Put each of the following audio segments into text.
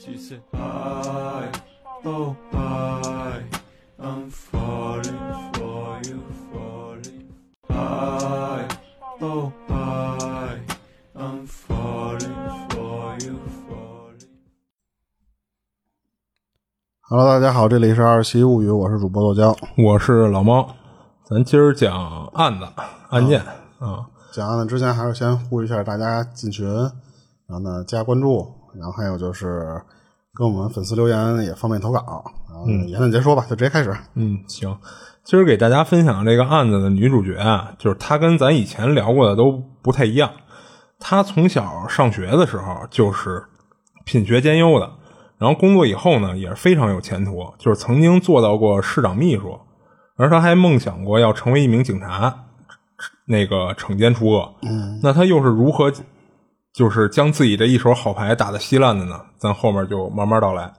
She said, I, oh, I, I'm falling for you, falling. I, oh, I, I'm falling for you, falling. Hello，大家好，这里是二七物语，我是主播豆椒。我是老猫，咱今儿讲案子案件啊，讲案子之前，还是先呼吁一下大家进群，然后呢加关注，然后还有就是跟我们粉丝留言也方便投稿。然后言论结束吧，就直接开始。嗯，行，今儿给大家分享这个案子的女主角啊，就是她跟咱以前聊过的都不太一样。她从小上学的时候就是品学兼优的，然后工作以后呢也是非常有前途，就是曾经做到过市长秘书，而她还梦想过要成为一名警察，那个惩奸除恶。嗯，那她又是如何就是将自己这一手好牌打得稀烂的呢？咱后面就慢慢道来。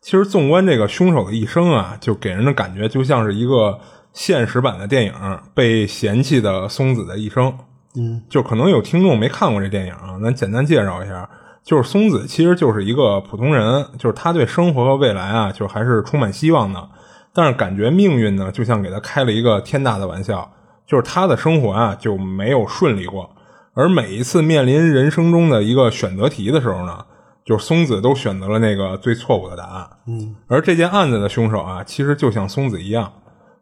其实，纵观这个凶手的一生啊，就给人的感觉就像是一个现实版的电影《被嫌弃的松子的一生》。嗯，就可能有听众没看过这电影啊，咱简单介绍一下。就是松子其实就是一个普通人，就是他对生活和未来啊，就还是充满希望的。但是感觉命运呢，就像给他开了一个天大的玩笑，就是他的生活啊就没有顺利过。而每一次面临人生中的一个选择题的时候呢，就是松子都选择了那个最错误的答案。嗯，而这件案子的凶手啊，其实就像松子一样，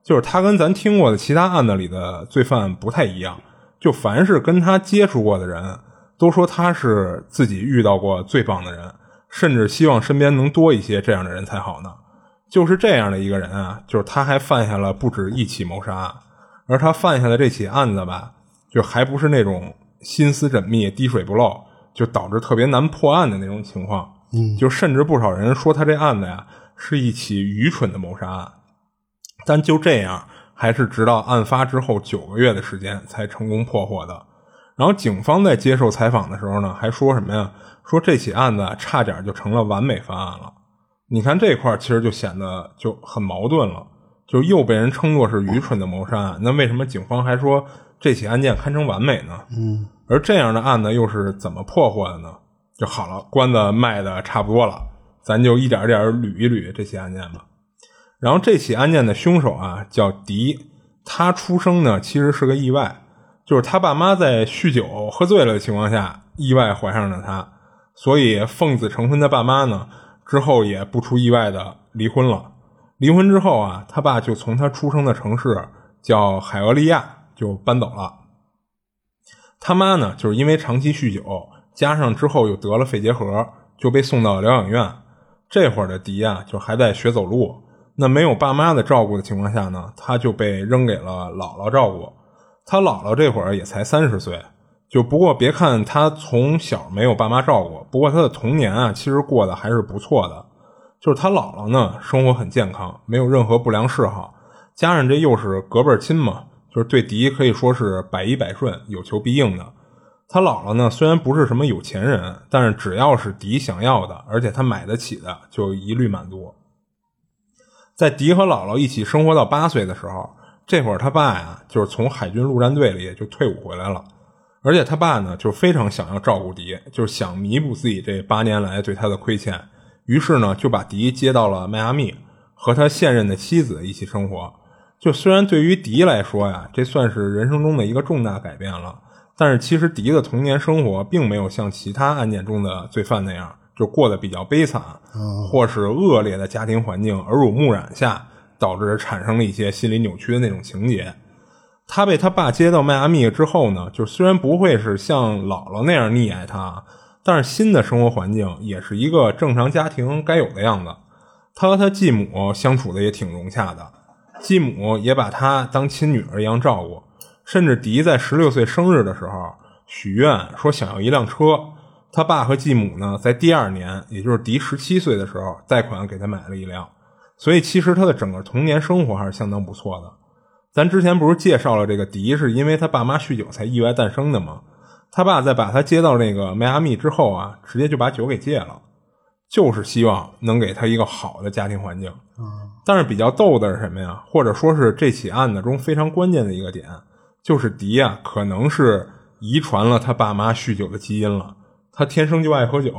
就是他跟咱听过的其他案子里的罪犯不太一样。就凡是跟他接触过的人，都说他是自己遇到过最棒的人，甚至希望身边能多一些这样的人才好呢。就是这样的一个人啊，就是他还犯下了不止一起谋杀案，而他犯下的这起案子吧，就还不是那种心思缜密、滴水不漏，就导致特别难破案的那种情况。嗯，就甚至不少人说他这案子呀是一起愚蠢的谋杀案。但就这样，还是直到案发之后九个月的时间才成功破获的。然后警方在接受采访的时候呢，还说什么呀？说这起案子差点就成了完美犯案了。你看这块其实就显得就很矛盾了，就又被人称作是愚蠢的谋杀案，那为什么警方还说这起案件堪称完美呢？嗯，而这样的案子又是怎么破获的呢？就好了，关子卖的差不多了，咱就一点点捋一捋这起案件吧。然后这起案件的凶手啊叫迪，他出生呢其实是个意外。就是他爸妈在酗酒喝醉了的情况下，意外怀上了他，所以奉子成婚的爸妈呢，之后也不出意外的离婚了。离婚之后啊，他爸就从他出生的城市叫海俄利亚就搬走了。他妈呢，就是因为长期酗酒，加上之后又得了肺结核，就被送到疗养院。这会儿的迪啊，就还在学走路。那没有爸妈的照顾的情况下呢，他就被扔给了姥姥照顾。他姥姥这会儿也才三十岁，就不过别看他从小没有爸妈照顾，不过他的童年啊，其实过得还是不错的。就是他姥姥呢，生活很健康，没有任何不良嗜好，加上这又是隔辈亲嘛，就是对迪可以说是百依百顺，有求必应的。他姥姥呢，虽然不是什么有钱人，但是只要是迪想要的，而且他买得起的，就一律满足。在迪和姥姥一起生活到八岁的时候。这会儿他爸呀，就是从海军陆战队里就退伍回来了，而且他爸呢，就非常想要照顾迪，就是想弥补自己这八年来对他的亏欠，于是呢，就把迪接到了迈阿密，和他现任的妻子一起生活。就虽然对于迪来说呀，这算是人生中的一个重大改变了，但是其实迪的童年生活并没有像其他案件中的罪犯那样，就过得比较悲惨，或是恶劣的家庭环境耳濡目染下。导致产生了一些心理扭曲的那种情节。他被他爸接到迈阿密之后呢，就虽然不会是像姥姥那样溺爱他，但是新的生活环境也是一个正常家庭该有的样子。他和他继母相处的也挺融洽的，继母也把他当亲女儿一样照顾。甚至迪在十六岁生日的时候许愿说想要一辆车，他爸和继母呢在第二年，也就是迪十七岁的时候贷款给他买了一辆。所以其实他的整个童年生活还是相当不错的。咱之前不是介绍了这个迪是因为他爸妈酗酒才意外诞生的吗？他爸在把他接到那个迈阿密之后啊，直接就把酒给戒了，就是希望能给他一个好的家庭环境。但是比较逗的是什么呀？或者说是这起案子中非常关键的一个点，就是迪啊可能是遗传了他爸妈酗酒的基因了，他天生就爱喝酒。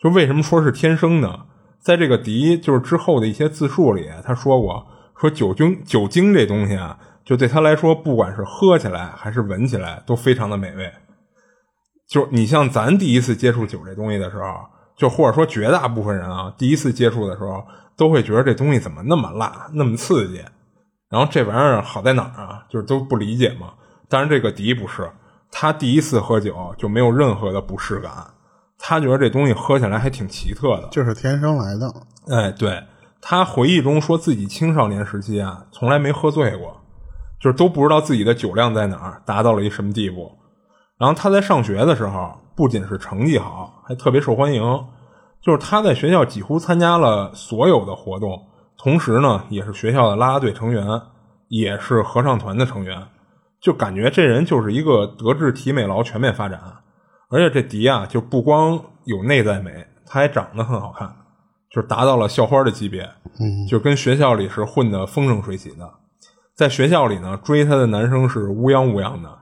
就为什么说是天生呢？在这个迪就是之后的一些自述里，他说过，说酒精酒精这东西啊，就对他来说，不管是喝起来还是闻起来，都非常的美味。就你像咱第一次接触酒这东西的时候，就或者说绝大部分人啊，第一次接触的时候，都会觉得这东西怎么那么辣，那么刺激。然后这玩意儿好在哪儿啊？就是都不理解嘛。但是这个迪不是，他第一次喝酒就没有任何的不适感，他觉得这东西喝起来还挺奇特的。就是天生来的。哎，对他回忆中说自己青少年时期啊，从来没喝醉过，就是都不知道自己的酒量在哪儿，达到了一什么地步。然后他在上学的时候，不仅是成绩好，还特别受欢迎，就是他在学校几乎参加了所有的活动，同时呢，也是学校的啦啦队成员，也是合唱团的成员，就感觉这人就是一个德智体美劳全面发展。而且这迪啊，就不光有内在美，他还长得很好看。就是达到了校花的级别，就跟学校里是混得风生水起的。在学校里呢，追她的男生是乌泱乌泱的。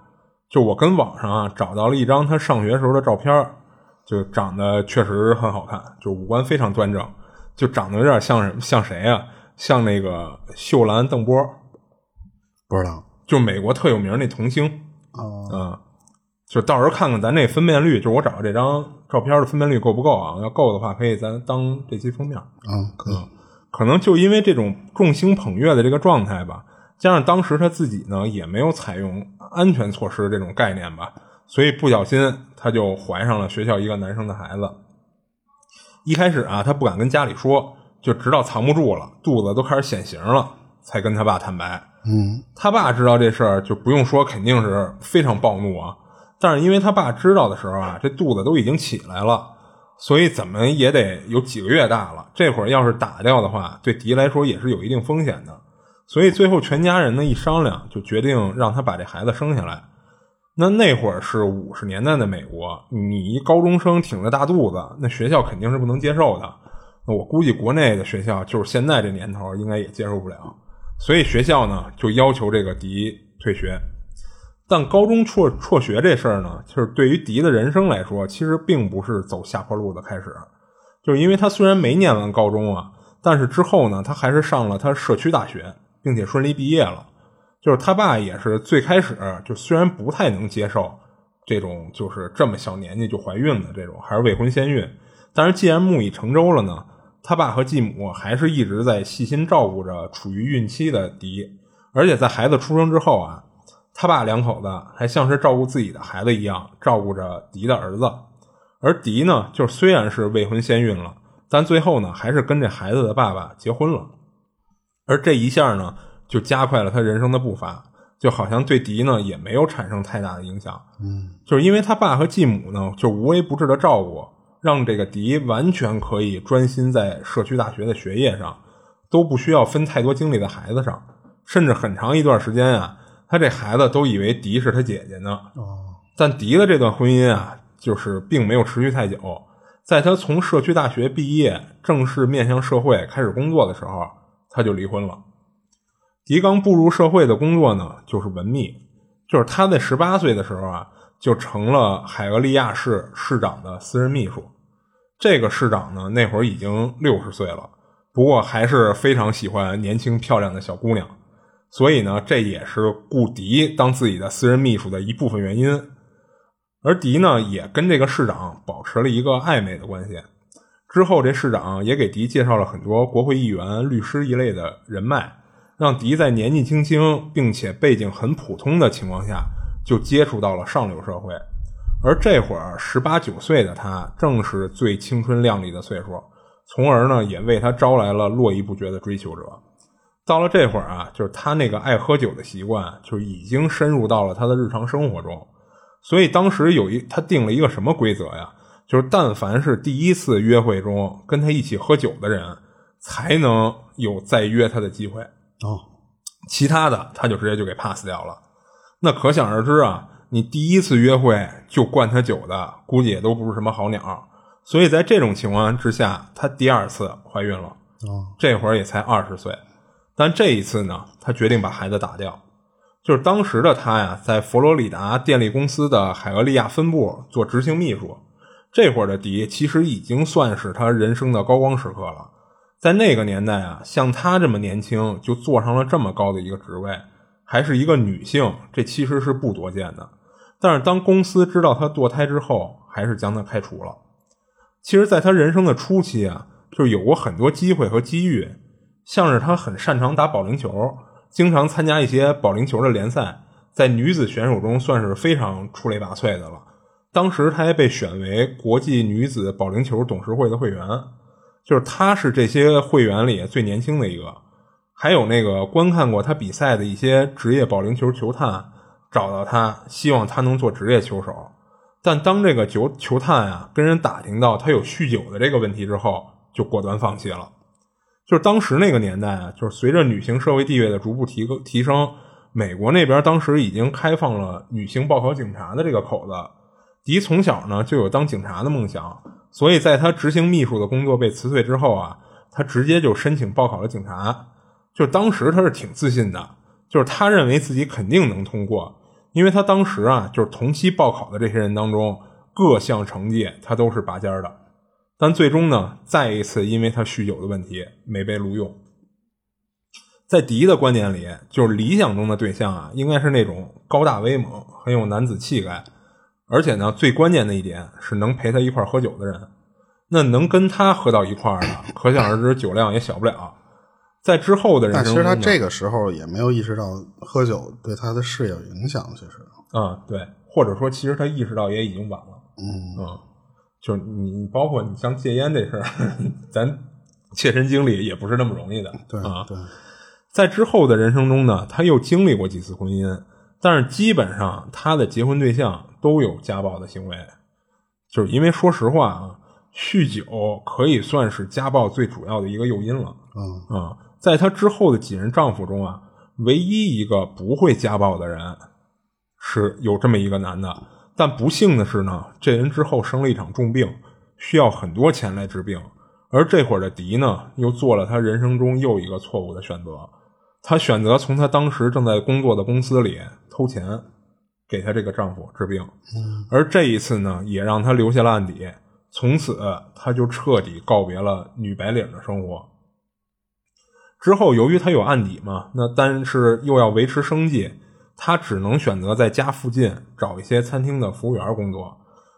就我跟网上啊找到了一张他上学时候的照片，就长得确实很好看，就五官非常端正，就长得有点像什么像谁啊？像那个秀兰·邓波，不知道就美国特有名那童星。哦，嗯，就到时候看看咱这分辨率，就我找这张照片的分辨率够不够啊？要够的话，可以咱当这期封面。啊，可以。可能就因为这种众星捧月的这个状态吧，加上当时他自己呢也没有采用安全措施这种概念吧，所以不小心他就怀上了学校一个男生的孩子。一开始啊，他不敢跟家里说，就直到藏不住了，肚子都开始显形了，才跟他爸坦白。嗯，他爸知道这事儿，就不用说，肯定是非常暴怒啊。但是因为他爸知道的时候啊，这肚子都已经起来了，所以怎么也得有几个月大了。这会儿要是打掉的话，对迪来说也是有一定风险的。所以最后全家人呢一商量，就决定让他把这孩子生下来。那那会儿是五十年代的美国，你一高中生挺着大肚子，那学校肯定是不能接受的。那我估计国内的学校就是现在这年头应该也接受不了。所以学校呢就要求这个迪退学。但高中辍辍学这事儿呢，就是对于迪的人生来说，其实并不是走下坡路的开始。就是因为他虽然没念完高中啊，但是之后呢，他还是上了他社区大学，并且顺利毕业了。就是他爸也是最开始就虽然不太能接受这种就是这么小年纪就怀孕的这种，还是未婚先孕。但是既然木已成舟了呢，他爸和继母还是一直在细心照顾着处于孕期的迪，而且在孩子出生之后啊，他爸两口子还像是照顾自己的孩子一样照顾着迪的儿子。而迪呢，就是虽然是未婚先孕了，但最后呢，还是跟这孩子的爸爸结婚了。而这一下呢，就加快了他人生的步伐，就好像对迪呢也没有产生太大的影响。嗯，就是因为他爸和继母呢，就无微不至的照顾，让这个迪完全可以专心在社区大学的学业上，都不需要分太多精力在孩子上。甚至很长一段时间啊，他这孩子都以为迪是他姐姐呢。哦，但迪的这段婚姻啊，就是并没有持续太久。在他从社区大学毕业，正式面向社会开始工作的时候，他就离婚了。迪刚步入社会的工作呢，就是文秘，就是他在十八岁的时候啊，就成了海格利亚市市长的私人秘书。这个市长呢，那会儿已经六十岁了，不过还是非常喜欢年轻漂亮的小姑娘，所以呢，这也是雇迪当自己的私人秘书的一部分原因。而迪呢，也跟这个市长保持了一个暧昧的关系。之后，这市长也给迪介绍了很多国会议员、律师一类的人脉，让迪在年纪轻轻并且背景很普通的情况下，就接触到了上流社会。而这会儿十八九岁的他，正是最青春靓丽的岁数，从而呢，也为他招来了络绎不绝的追求者。到了这会儿啊，就是他那个爱喝酒的习惯，就已经深入到了他的日常生活中。所以当时有一他定了一个什么规则呀？就是但凡是第一次约会中跟他一起喝酒的人，才能有再约他的机会，哦，其他的他就直接就给 pass 掉了。那可想而知啊，你第一次约会就灌他酒的，估计也都不是什么好鸟。所以在这种情况之下，她第二次怀孕了，哦，这会儿也才二十岁，但这一次呢，她决定把孩子打掉。就是当时的她呀，在佛罗里达电力公司的海俄利亚分部做执行秘书，这会儿的迪其实已经算是他人生的高光时刻了。在那个年代啊，像他这么年轻就坐上了这么高的一个职位，还是一个女性，这其实是不多见的。但是当公司知道她堕胎之后，还是将她开除了。其实，在他人生的初期啊，就有过很多机会和机遇，像是他很擅长打保龄球，经常参加一些保龄球的联赛，在女子选手中算是非常出类拔萃的了。当时她还被选为国际女子保龄球董事会的会员。就是他是这些会员里最年轻的一个，还有那个观看过他比赛的一些职业保龄球球探找到他，希望他能做职业球手。但当这个球球探啊跟人打听到他有酗酒的这个问题之后，就果断放弃了。就是当时那个年代啊，就是随着女性社会地位的逐步提提升，美国那边当时已经开放了女性报考警察的这个口子。迪从小呢就有当警察的梦想。所以，在他执行秘书的工作被辞退之后啊，他直接就申请报考了警察。就当时他是挺自信的，就是他认为自己肯定能通过，因为他当时啊，就是同期报考的这些人当中，各项成绩他都是拔尖的。但最终呢，再一次因为他酗酒的问题没被录用。在迪的观念里，就是理想中的对象啊，应该是那种高大威猛、很有男子气概。而且呢，最关键的一点是能陪他一块喝酒的人，那能跟他喝到一块儿的，可想而知酒量也小不了。在之后的人生，但其实他这个时候也没有意识到喝酒对他的事业有影响，其实啊，对，或者说其实他意识到也已经晚了。嗯嗯，就是你，你包括你像戒烟这事儿，咱切身经历也不是那么容易的。对啊，对，在之后的人生中呢，他又经历过几次婚姻，但是基本上他的结婚对象。都有家暴的行为，就是因为说实话啊，酗酒可以算是家暴最主要的一个诱因了。嗯啊，在她之后的几任丈夫中啊，唯一一个不会家暴的人是有这么一个男的，但不幸的是呢，这人之后生了一场重病，需要很多钱来治病。而这会儿的迪呢，又做了他人生中又一个错误的选择，他选择从他当时正在工作的公司里偷钱。给她这个丈夫治病，而这一次呢，也让她留下了案底。从此，她就彻底告别了女白领的生活。之后，由于她有案底嘛，那但是又要维持生计，她只能选择在家附近找一些餐厅的服务员工作。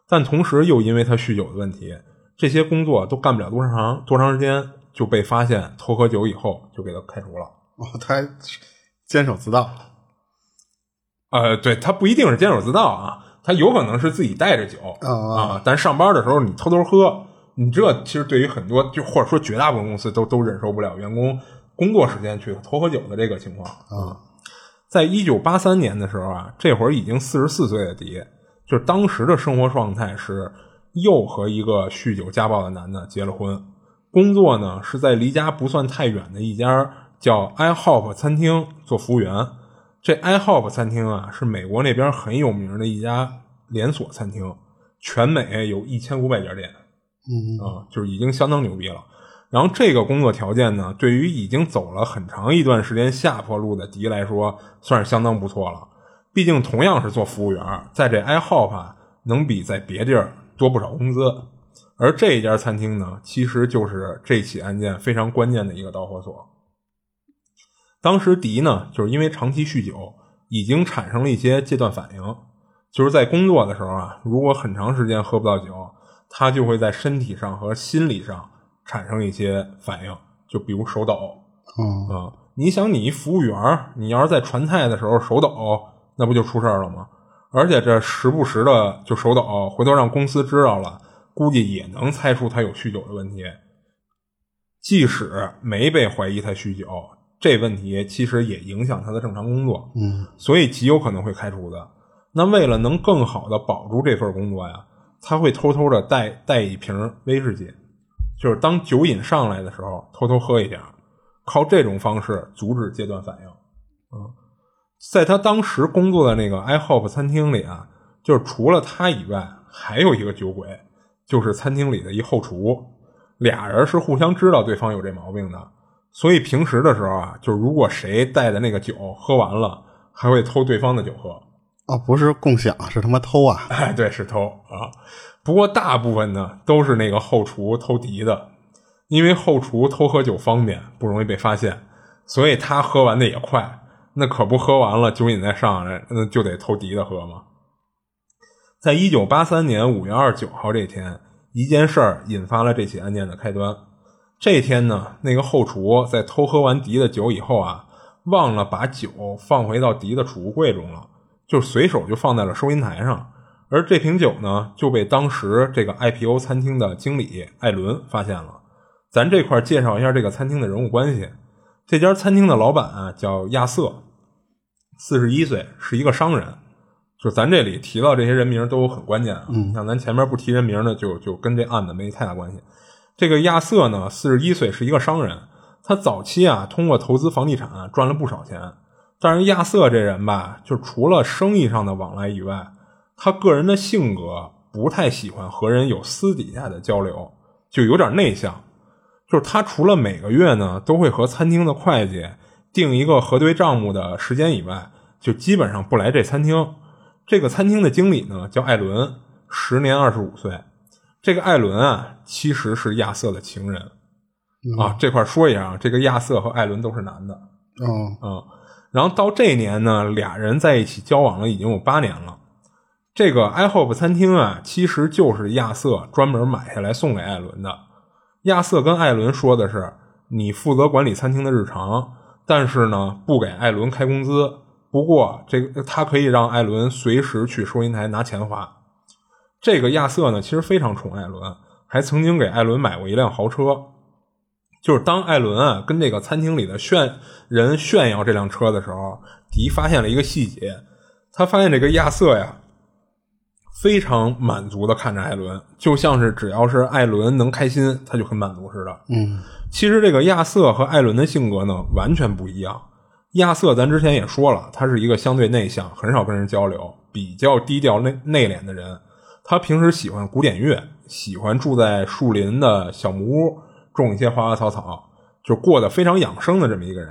但同时，又因为她酗酒的问题，这些工作都干不了多长多长时间，就被发现偷喝酒以后，就给她开除了。哦，他还监守自盗。呃，对他不一定是监守自盗啊，他有可能是自己带着酒啊。但上班的时候你偷偷喝，你这其实对于很多就或者说绝大部分公司都都忍受不了员工工作时间去偷喝酒的这个情况啊。在一九八三年的时候啊，这会儿已经四十四岁的迪，就是当时的生活状态是又和一个酗酒家暴的男的结了婚，工作呢是在离家不算太远的一家叫 IHOP 餐厅做服务员。这 IHOP 餐厅啊，是美国那边很有名的一家连锁餐厅，全美有一千五百家店，嗯啊，就是已经相当牛逼了。然后这个工作条件呢，对于已经走了很长一段时间下坡路的迪来说，算是相当不错了。毕竟同样是做服务员，在这 IHOP 能比在别地儿多不少工资。而这一家餐厅呢，其实就是这起案件非常关键的一个导火索。当时迪呢，就是因为长期酗酒，已经产生了一些戒断反应。就是在工作的时候啊，如果很长时间喝不到酒，他就会在身体上和心理上产生一些反应，就比如手抖。嗯啊，你想，你一服务员，你要是在传菜的时候手抖，那不就出事儿了吗？而且这时不时的就手抖，回头让公司知道了，估计也能猜出他有酗酒的问题。即使没被怀疑他酗酒。这问题其实也影响他的正常工作，嗯，所以极有可能会开除的。那为了能更好的保住这份工作呀，他会偷偷的带带一瓶威士忌，就是当酒瘾上来的时候偷偷喝一点，靠这种方式阻止戒断反应。嗯，在他当时工作的那个 i hope 餐厅里啊，就是除了他以外，还有一个酒鬼，就是餐厅里的一后厨，俩人是互相知道对方有这毛病的。所以平时的时候啊，就是如果谁带的那个酒喝完了，还会偷对方的酒喝。哦，不是共享，是他妈偷啊！哎，对，是偷啊。不过大部分呢都是那个后厨偷敌的，因为后厨偷喝酒方便，不容易被发现，所以他喝完的也快。那可不喝完了酒瘾再上来，那就得偷敌的喝嘛。在一九八三年五月二十九号这天，一件事儿引发了这起案件的开端。这天呢，那个后厨在偷喝完迪的酒以后啊，忘了把酒放回到迪的储物柜中了，就随手就放在了收银台上。而这瓶酒呢，就被当时这个 IPO 餐厅的经理艾伦发现了。咱这块介绍一下这个餐厅的人物关系。这家餐厅的老板啊叫亚瑟，四十一岁，是一个商人。就咱这里提到这些人名都很关键啊，像咱前面不提人名呢，就就跟这案子没太大关系。这个亚瑟呢，四十一岁，是一个商人。他早期啊，通过投资房地产赚了不少钱。但是亚瑟这人吧，就除了生意上的往来以外，他个人的性格不太喜欢和人有私底下的交流，就有点内向。就是他除了每个月呢都会和餐厅的会计定一个核对账目的时间以外，就基本上不来这餐厅。这个餐厅的经理呢叫艾伦，时年二十五岁。这个艾伦啊，其实是亚瑟的情人啊。这块说一下啊，这个亚瑟和艾伦都是男的。嗯嗯，然后到这年呢，俩人在一起交往了已经有八年了。这个 I Hope 餐厅啊，其实就是亚瑟专门买下来送给艾伦的。亚瑟跟艾伦说的是：“你负责管理餐厅的日常，但是呢，不给艾伦开工资。不过，这个他可以让艾伦随时去收银台拿钱花。”这个亚瑟呢，其实非常宠艾伦，还曾经给艾伦买过一辆豪车。就是当艾伦啊跟这个餐厅里的炫人炫耀这辆车的时候，迪发现了一个细节，他发现这个亚瑟呀。非常满足的看着艾伦，就像是只要是艾伦能开心，他就很满足似的。嗯，其实这个亚瑟和艾伦的性格呢完全不一样。亚瑟咱之前也说了，他是一个相对内向、很少跟人交流、比较低调内内敛的人。他平时喜欢古典乐，喜欢住在树林的小木屋，种一些花花草草，就过得非常养生的这么一个人。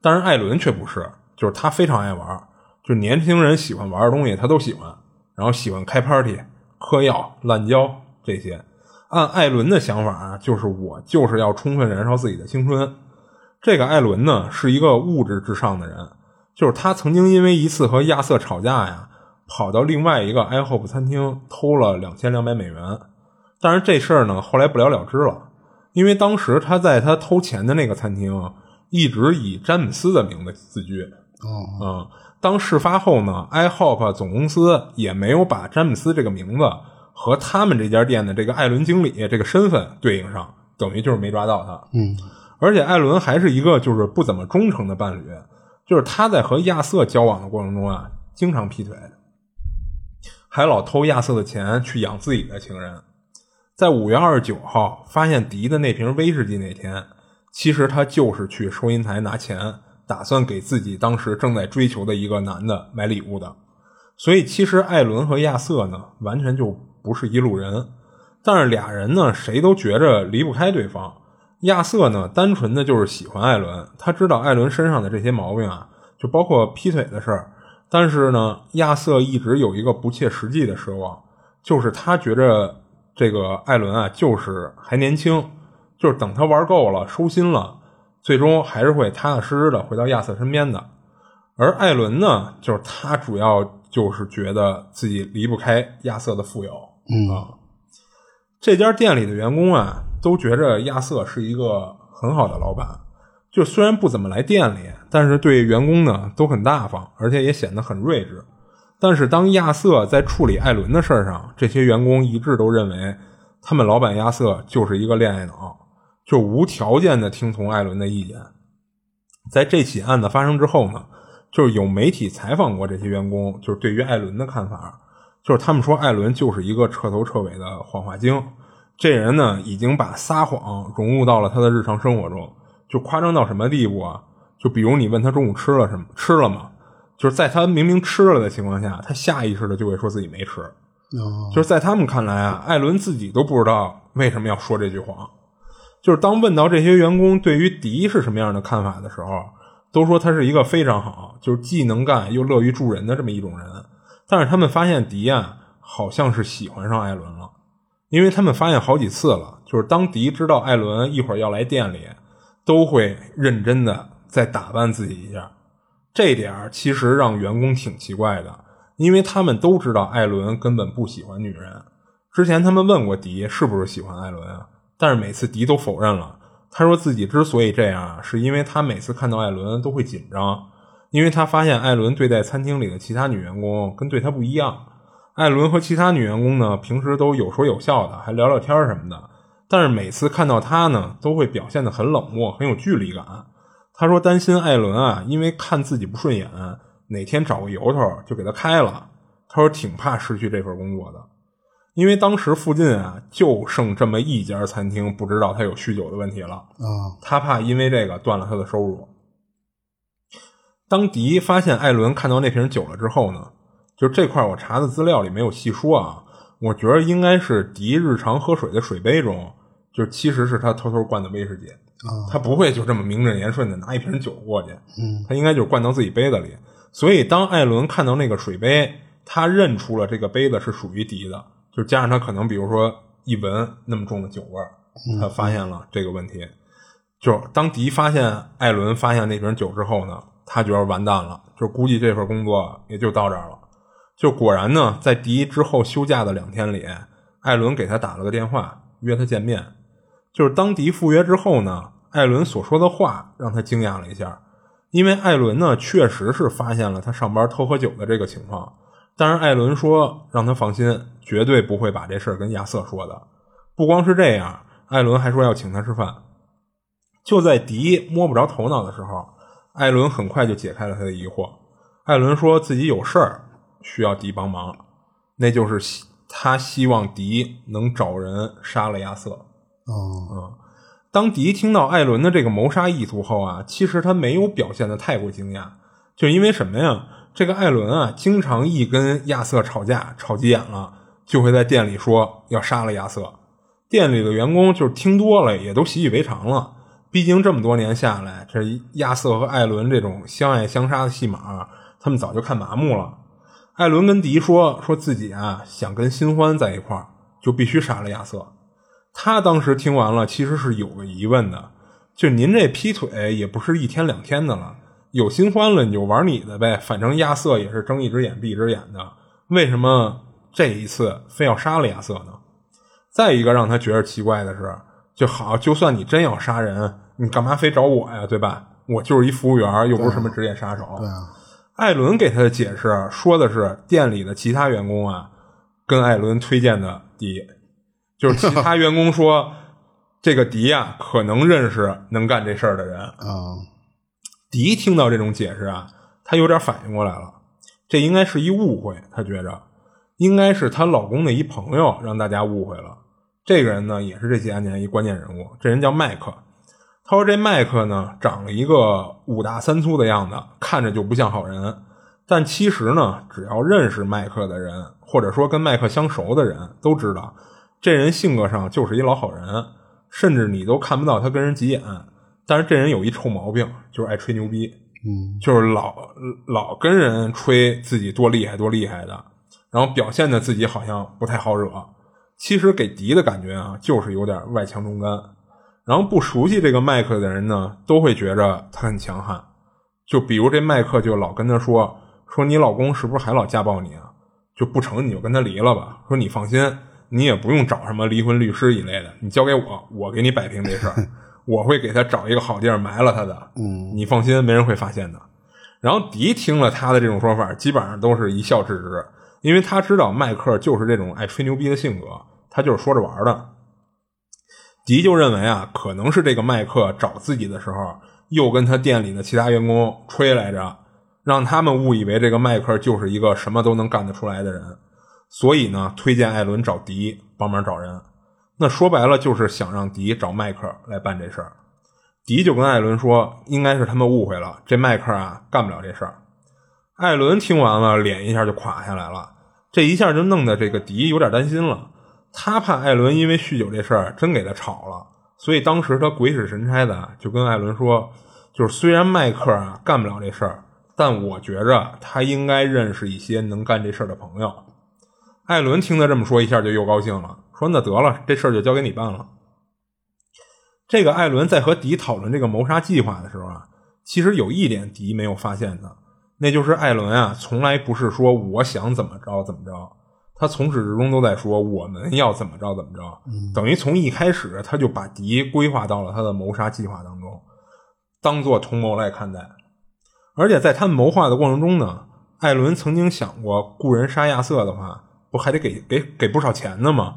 但是艾伦却不是，就是他非常爱玩，就年轻人喜欢玩的东西他都喜欢。然后喜欢开 party、嗑药、滥交这些。按艾伦的想法啊，就是我就是要充分燃烧自己的青春。这个艾伦呢，是一个物质至上的人，就是他曾经因为一次和亚瑟吵架呀，跑到另外一个 IHOP 餐厅偷了两千两百美元。但是这事儿呢，后来不了了之了，因为当时他在他偷钱的那个餐厅一直以詹姆斯的名字自居。哦，嗯。当事发后呢，IHOP 总公司也没有把詹姆斯这个名字和他们这家店的这个艾伦经理这个身份对应上，等于就是没抓到他。嗯，而且艾伦还是一个就是不怎么忠诚的伴侣，就是他在和亚瑟交往的过程中啊，经常劈腿，还老偷亚瑟的钱去养自己的情人。在五月二十九号发现迪的那瓶威士忌那天，其实他就是去收银台拿钱。打算给自己当时正在追求的一个男的买礼物的，所以其实艾伦和亚瑟呢完全就不是一路人，但是俩人呢谁都觉着离不开对方。亚瑟呢单纯的就是喜欢艾伦，他知道艾伦身上的这些毛病啊，就包括劈腿的事儿。但是呢，亚瑟一直有一个不切实际的奢望，就是他觉着这个艾伦啊就是还年轻，就是等他玩够了收心了。最终还是会踏踏实实的回到亚瑟身边的，而艾伦呢，就是他主要就是觉得自己离不开亚瑟的富有啊。这家店里的员工啊，都觉着亚瑟是一个很好的老板，就虽然不怎么来店里，但是对员工呢都很大方，而且也显得很睿智。但是当亚瑟在处理艾伦的事儿上，这些员工一致都认为他们老板亚瑟就是一个恋爱脑。就无条件的听从艾伦的意见。在这起案子发生之后呢，就是有媒体采访过这些员工，就是对于艾伦的看法，就是他们说艾伦就是一个彻头彻尾的谎话精。这人呢，已经把撒谎融入到了他的日常生活中，就夸张到什么地步啊？就比如你问他中午吃了什么，吃了吗？就是在他明明吃了的情况下，他下意识的就会说自己没吃。就是在他们看来啊，艾伦自己都不知道为什么要说这句谎。就是当问到这些员工对于迪是什么样的看法的时候，都说他是一个非常好，就是既能干又乐于助人的这么一种人。但是他们发现迪啊，好像是喜欢上艾伦了。因为他们发现好几次了，就是当迪知道艾伦一会儿要来店里，都会认真的再打扮自己一下。这点儿其实让员工挺奇怪的，因为他们都知道艾伦根本不喜欢女人。之前他们问过迪是不是喜欢艾伦啊，但是每次迪都否认了。他说自己之所以这样，是因为他每次看到艾伦都会紧张，因为他发现艾伦对待餐厅里的其他女员工跟对他不一样。艾伦和其他女员工呢，平时都有说有笑的，还聊聊天什么的。但是每次看到他呢，都会表现得很冷漠，很有距离感。他说担心艾伦啊，因为看自己不顺眼，哪天找个由头就给他开了。他说挺怕失去这份工作的，因为当时附近啊就剩这么一家餐厅，不知道他有酗酒的问题了。啊，他怕因为这个断了他的收入。当迪发现艾伦看到那瓶酒了之后呢，就这块我查的资料里没有细说啊，我觉得应该是迪日常喝水的水杯中，就其实是他偷偷灌的威士忌。啊，他不会就这么名正言顺的拿一瓶酒过去，嗯，他应该就是灌到自己杯子里。所以当艾伦看到那个水杯，他认出了这个杯子是属于迪的，就加上他可能比如说一闻那么重的酒味儿，他发现了这个问题。就当迪发现艾伦发现那瓶酒之后呢，他觉得完蛋了，就估计这份工作也就到这儿了。就果然呢，在迪之后休假的两天里，艾伦给他打了个电话，约他见面。就是当迪赴约之后呢，艾伦所说的话让他惊讶了一下，因为艾伦呢确实是发现了他上班偷喝酒的这个情况，但是艾伦说让他放心，绝对不会把这事儿跟亚瑟说的。不光是这样，艾伦还说要请他吃饭。就在迪摸不着头脑的时候，艾伦很快就解开了他的疑惑。艾伦说自己有事儿需要迪帮忙，那就是希他希望迪能找人杀了亚瑟。哦，当迪听到艾伦的这个谋杀意图后啊，其实他没有表现的太过惊讶，就因为什么呀？这个艾伦啊，经常一跟亚瑟吵架，吵急眼了，就会在店里说要杀了亚瑟。店里的员工就是听多了，也都习以为常了。毕竟这么多年下来，这亚瑟和艾伦这种相爱相杀的戏码，他们早就看麻木了。艾伦跟迪说，说自己啊想跟新欢在一块儿，就必须杀了亚瑟。他当时听完了，其实是有个疑问的，就您这劈腿也不是一天两天的了，有新欢了你就玩你的呗，反正亚瑟也是睁一只眼闭一只眼的，为什么这一次非要杀了亚瑟呢？再一个让他觉得奇怪的是，就好，就算你真要杀人，你干嘛非找我呀，对吧？我就是一服务员，又不是什么职业杀手。对啊，艾伦给他的解释说的是店里的其他员工啊，跟艾伦推荐的迪，就是其他员工说这个迪啊可能认识能干这事儿的人。啊，迪听到这种解释啊，他有点反应过来了，这应该是一误会，他觉着应该是她老公的一朋友让大家误会了。这个人呢，也是这起案件一关键人物，这人叫麦克。他说这麦克呢，长了一个五大三粗的样子，看着就不像好人。但其实呢，只要认识麦克的人，或者说跟麦克相熟的人，都知道这人性格上就是一老好人，甚至你都看不到他跟人急眼。但是这人有一臭毛病，就是爱吹牛逼，嗯，就是老老跟人吹自己多厉害多厉害的，然后表现的自己好像不太好惹。其实给迪的感觉啊，就是有点外强中干。然后不熟悉这个麦克的人呢，都会觉着他很强悍。就比如这麦克就老跟他说说你老公是不是还老家暴你啊？就不成你就跟他离了吧。说你放心，你也不用找什么离婚律师一类的，你交给我，我给你摆平这事儿，我会给他找一个好地儿埋了他的。嗯，你放心，没人会发现的。然后迪听了他的这种说法，基本上都是一笑置之，因为他知道麦克就是这种爱吹牛逼的性格，他就是说着玩的。迪就认为啊，可能是这个麦克找自己的时候，又跟他店里的其他员工吹来着，让他们误以为这个麦克就是一个什么都能干得出来的人，所以呢，推荐艾伦找迪帮忙找人。那说白了就是想让迪找麦克来办这事儿。迪就跟艾伦说，应该是他们误会了，这麦克啊干不了这事儿。艾伦听完了，脸一下就垮下来了，这一下就弄得这个迪有点担心了。他怕艾伦因为酗酒这事儿真给他炒了，所以当时他鬼使神差的就跟艾伦说，就是虽然麦克啊干不了这事儿，但我觉着他应该认识一些能干这事儿的朋友。艾伦听他这么说，一下就又高兴了，说说那得了，这事儿就交给你办了。这个艾伦在和迪讨论这个谋杀计划的时候啊，其实有一点迪没有发现的，那就是艾伦啊，从来不是说我想怎么着怎么着，他从始至终都在说我们要怎么着怎么着，等于从一开始他就把迪规划到了他的谋杀计划当中，当做同谋来看待。而且在他们谋划的过程中呢，艾伦曾经想过，雇人杀亚瑟的话，不还得给给给不少钱呢吗？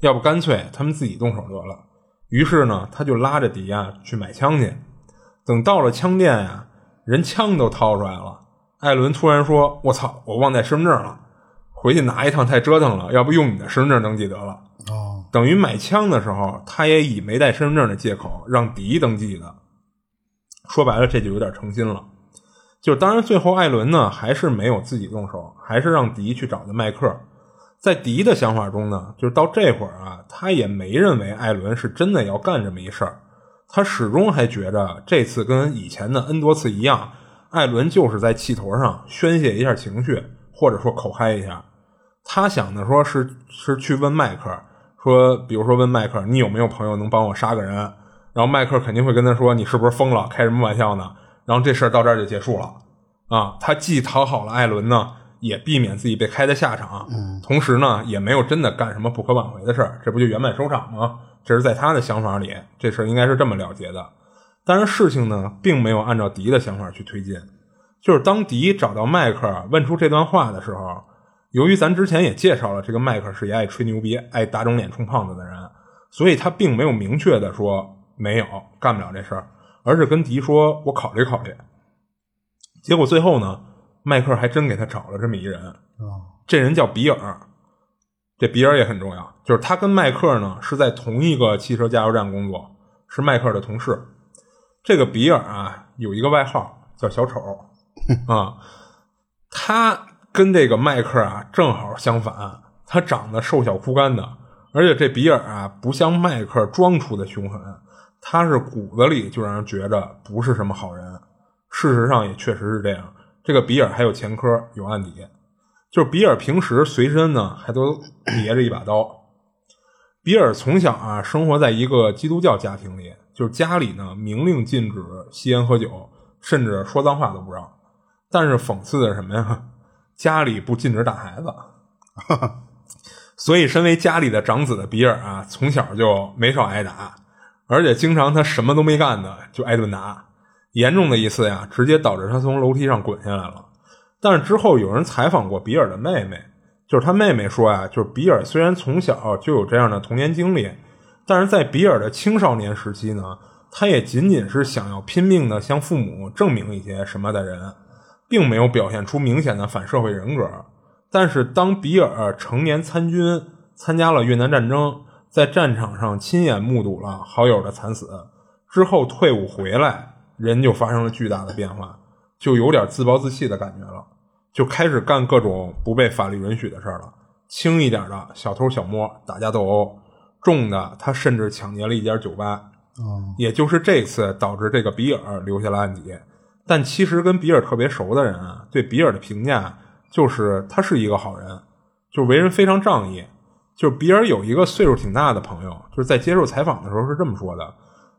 要不干脆他们自己动手得了。于是呢，他就拉着迪亚去买枪去。等到了枪店呀，人枪都掏出来了。艾伦突然说：“我操，我忘带身份证了，回去拿一趟太折腾了，要不用你的身份证登记得了。”哦，等于买枪的时候，他也以没带身份证的借口让迪登记的。说白了，这就有点诚心了。就是当然，最后艾伦呢还是没有自己动手，还是让迪去找的麦克。在迪的想法中呢，就是到这会儿啊，他也没认为艾伦是真的要干这么一事儿。他始终还觉着这次跟以前的 N 多次一样，艾伦就是在气头上宣泄一下情绪，或者说口嗨一下。他想的说是是去问迈克，说比如说问迈克，你有没有朋友能帮我杀个人？然后迈克肯定会跟他说，你是不是疯了，开什么玩笑呢？然后这事儿到这儿就结束了。啊，他既讨好了艾伦呢，也避免自己被开的下场，同时呢，也没有真的干什么不可挽回的事儿，这不就圆满收场吗？这是在他的想法里，这事儿应该是这么了结的。但是事情呢，并没有按照迪的想法去推进。就是当迪找到迈克问出这段话的时候，由于咱之前也介绍了，这个迈克是一爱吹牛逼、爱打肿脸充胖子的人，所以他并没有明确的说没有干不了这事儿，而是跟迪说：“我考虑考虑。”结果最后呢，迈克还真给他找了这么一人，这人叫比尔。这比尔也很重要，就是他跟迈克呢是在同一个汽车加油站工作，是迈克的同事。这个比尔啊有一个外号叫小丑 啊，他跟这个迈克啊正好相反，他长得瘦小枯干的，而且这比尔啊不像迈克装出的凶狠，他是骨子里就让人觉着不是什么好人。事实上也确实是这样，这个比尔还有前科，有案底。就是比尔平时随身呢还都别着一把刀。比尔从小啊生活在一个基督教家庭里，就是家里呢明令禁止吸烟喝酒，甚至说脏话都不让。但是讽刺的是什么呀？家里不禁止打孩子，所以身为家里的长子的比尔啊，从小就没少挨打，而且经常他什么都没干的就挨顿打。严重的一次呀，直接导致他从楼梯上滚下来了。但是之后有人采访过比尔的妹妹，就是他妹妹说呀，就是比尔虽然从小就有这样的童年经历，但是在比尔的青少年时期呢，他也仅仅是想要拼命的向父母证明一些什么的人，并没有表现出明显的反社会人格。但是当比尔成年参军，参加了越南战争，在战场上亲眼目睹了好友的惨死之后，退伍回来，人就发生了巨大的变化，就有点自暴自弃的感觉了。就开始干各种不被法律允许的事儿了，轻一点的小偷小摸、打架斗殴，重的他甚至抢劫了一家酒吧。哦，也就是这次导致这个比尔留下了案底。但其实跟比尔特别熟的人啊，对比尔的评价就是他是一个好人，就为人非常仗义。就是比尔有一个岁数挺大的朋友，就是在接受采访的时候是这么说的：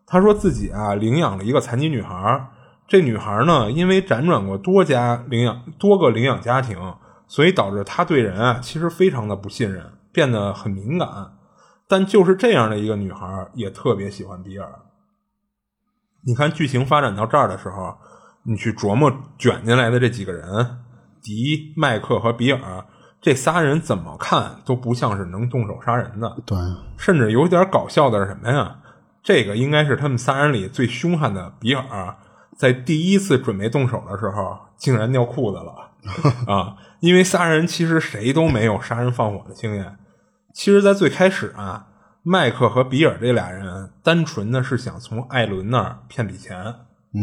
他说自己啊领养了一个残疾女孩儿。这女孩呢，因为辗转过多家领养多个领养家庭，所以导致她对人啊其实非常的不信任，变得很敏感。但就是这样的一个女孩，也特别喜欢比尔。你看剧情发展到这儿的时候，你去琢磨卷进来的这几个人，迪、麦克和比尔这仨人，怎么看都不像是能动手杀人的。对，甚至有点搞笑的是什么呀？这个应该是他们仨人里最凶悍的比尔。在第一次准备动手的时候，竟然尿裤子了 啊！因为仨人其实谁都没有杀人放火的经验。其实，在最开始啊，麦克和比尔这俩人单纯的是想从艾伦那儿骗笔钱，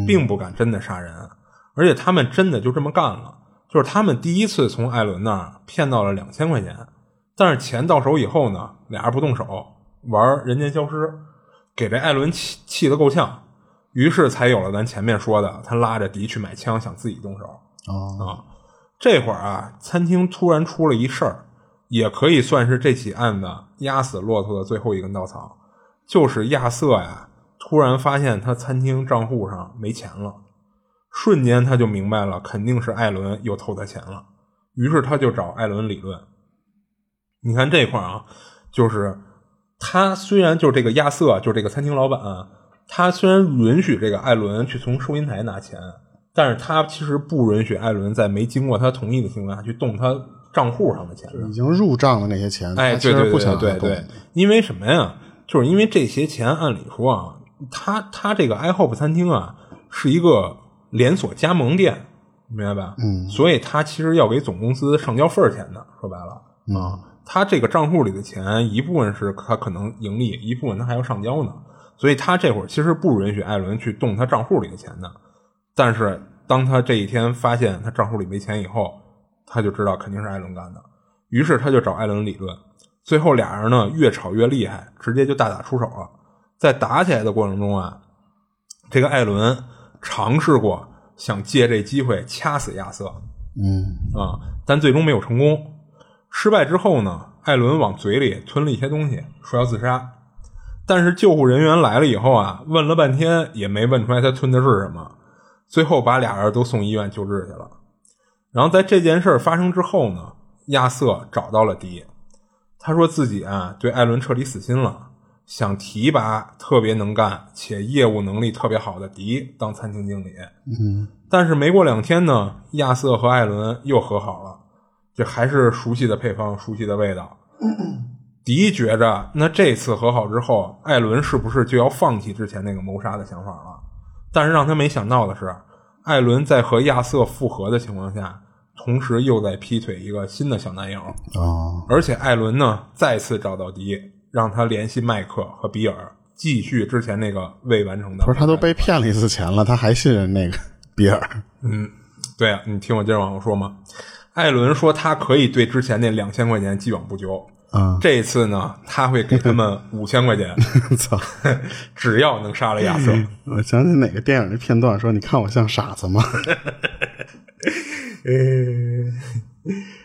并不敢真的杀人。而且他们真的就这么干了，就是他们第一次从艾伦那儿骗到了两千块钱。但是钱到手以后呢，俩人不动手，玩人间消失，给这艾伦气气得够呛。于是才有了咱前面说的，他拉着迪去买枪，想自己动手哦，啊。这会儿啊，餐厅突然出了一事儿，也可以算是这起案子压死骆驼的最后一根稻草，就是亚瑟呀，突然发现他餐厅账户上没钱了，瞬间他就明白了，肯定是艾伦又偷他钱了，于是他就找艾伦理论。你看这块儿啊，就是他虽然就是这个亚瑟，就是这个餐厅老板，他虽然允许这个艾伦去从收银台拿钱，但是他其实不允许艾伦在没经过他同意的情况下去动他账户上的钱的。已经入账的那些钱，哎，对对对对因为什么呀？就是因为这些钱，按理说啊，他他这个 iHope 餐厅啊是一个连锁加盟店，明白吧？嗯所以他其实要给总公司上交份儿钱的，说白了嗯啊，他这个账户里的钱一部分是他可能盈利，一部分他还要上交呢，所以他这会儿其实不允许艾伦去动他账户里的钱的。但是当他这一天发现他账户里没钱以后，他就知道肯定是艾伦干的，于是他就找艾伦理论。最后俩人呢越吵越厉害，直接就大打出手了。在打起来的过程中啊，这个艾伦尝试过想借这机会掐死亚瑟嗯啊，但最终没有成功。失败之后呢，艾伦往嘴里吞了一些东西，说要自杀。但是救护人员来了以后啊，问了半天也没问出来他吞的是什么，最后把俩人都送医院救治去了。然后在这件事发生之后呢，亚瑟找到了迪，他说自己啊对艾伦彻底死心了，想提拔特别能干且业务能力特别好的迪当餐厅经理。嗯但是没过两天呢，亚瑟和艾伦又和好了，这还是熟悉的配方，熟悉的味道。迪觉着，那这次和好之后，艾伦是不是就要放弃之前那个谋杀的想法了？但是让他没想到的是，艾伦在和亚瑟复合的情况下，同时又在劈腿一个新的小男友，哦，而且艾伦呢再次找到迪，让他联系麦克和比尔，继续之前那个未完成的。不是他都被骗了一次钱了，他还信任那个 比尔？嗯，对啊，你听我接着往后说嘛。艾伦说他可以对之前那两千块钱既往不咎，啊，这次呢他会给他们五千块钱，操！只要能杀了亚瑟。我想起哪个电影的片段说：“你看我像傻子吗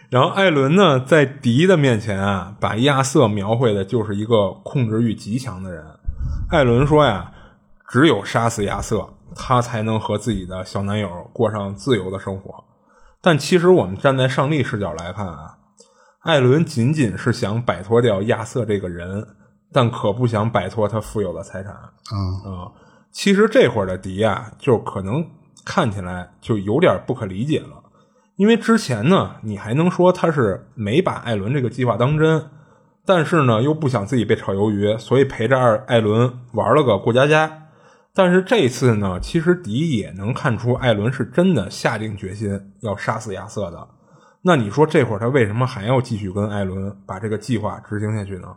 然后艾伦呢，在迪的面前啊，把亚瑟描绘的就是一个控制欲极强的人。艾伦说呀，只有杀死亚瑟，他才能和自己的小男友过上自由的生活。但其实我们站在上帝视角来看啊，艾伦仅仅是想摆脱掉亚瑟这个人，但可不想摆脱他富有的财产。？”啊，啊、其实这会儿的迪啊，就可能看起来就有点不可理解了，因为之前呢，你还能说他是没把艾伦这个计划当真，但是呢，又不想自己被炒鱿鱼，所以陪着艾艾伦玩了个过家家。但是这次呢，其实迪也能看出艾伦是真的下定决心要杀死亚瑟的。那你说这会儿他为什么还要继续跟艾伦把这个计划执行下去呢？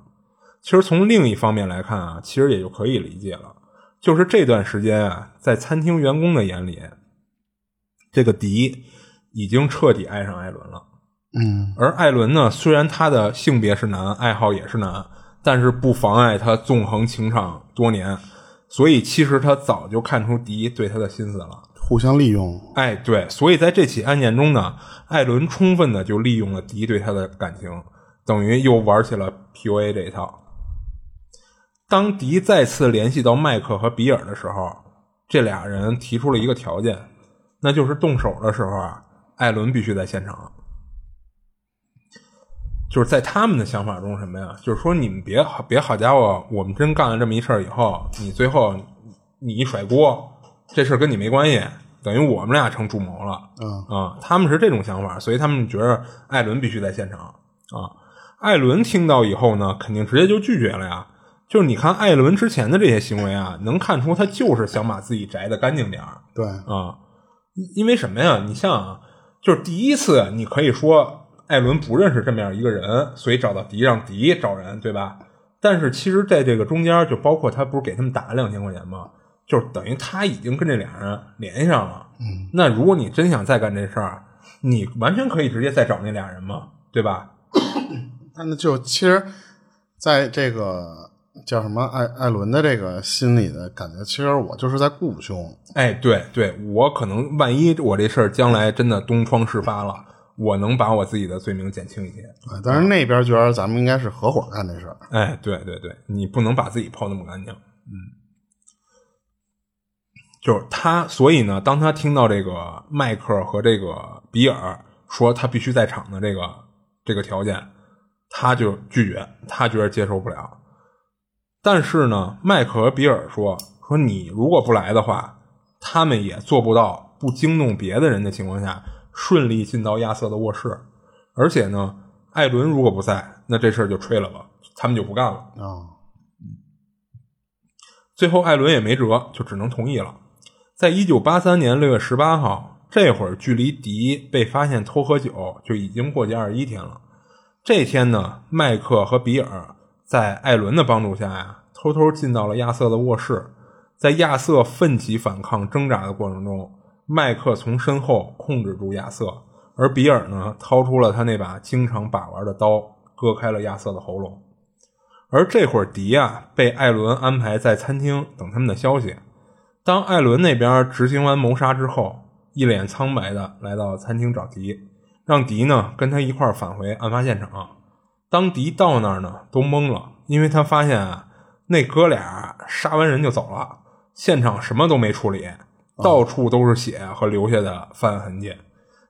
其实从另一方面来看啊，其实也就可以理解了，就是这段时间啊，在餐厅员工的眼里，这个迪已经彻底爱上艾伦了。嗯而艾伦呢，虽然他的性别是男，爱好也是男，但是不妨碍他纵横情场多年，所以其实他早就看出迪对他的心思了。互相利用。哎，对，所以在这起案件中呢，艾伦充分的就利用了迪对他的感情，等于又玩起了 PUA 这一套。当迪再次联系到麦克和比尔的时候，这俩人提出了一个条件，那就是动手的时候啊，艾伦必须在现场。就是在他们的想法中，什么呀？就是说你们别好别好家伙，我们真干了这么一事儿以后，你最后你一甩锅，这事儿跟你没关系，等于我们俩成主谋了。嗯啊，他们是这种想法，所以他们觉得艾伦必须在现场啊。艾伦听到以后呢，肯定直接就拒绝了呀。就是你看艾伦之前的这些行为啊，能看出他就是想把自己摘的干净点儿对，啊。因因为什么呀？你像啊，就是第一次你可以说艾伦不认识这么样一个人，所以找到迪让迪找人，对吧？但是其实在这个中间，就包括他不是给他们打了两千块钱吗？就是等于他已经跟这俩人联系上了。嗯，那如果你真想再干这事儿，你完全可以直接再找那俩人嘛，对吧？但那就其实，在这个叫什么艾艾伦的这个心里的感觉，其实我就是在雇凶。哎，对对，我可能万一我这事儿将来真的东窗事发了，我能把我自己的罪名减轻一些。啊但是那边觉得咱们应该是合伙干这事儿。哎，对对对，你不能把自己泡那么干净。嗯，就是他，所以呢，当他听到这个迈克和这个比尔说他必须在场的这个这个条件，他就拒绝，他觉得接受不了。但是呢，迈克和比尔说说你如果不来的话，他们也做不到不惊动别的人的情况下顺利进到亚瑟的卧室。而且呢，艾伦如果不在，那这事儿就吹了吧，他们就不干了。啊，最后艾伦也没辙，就只能同意了。在一九八三年六月十八号，这会儿距离迪被发现偷喝酒就已经过去二十一天了。这天呢，麦克和比尔在艾伦的帮助下呀，偷偷进到了亚瑟的卧室。在亚瑟奋起反抗、挣扎的过程中，麦克从身后控制住亚瑟，而比尔呢，掏出了他那把经常把玩的刀，割开了亚瑟的喉咙。而这会儿，迪啊被艾伦安排在餐厅等他们的消息。当艾伦那边执行完谋杀之后，一脸苍白的来到餐厅找迪，让迪呢跟他一块儿返回案发现场。当迪到那儿呢，都懵了，因为他发现啊，那哥俩杀完人就走了，现场什么都没处理，到处都是血和留下的犯案痕迹，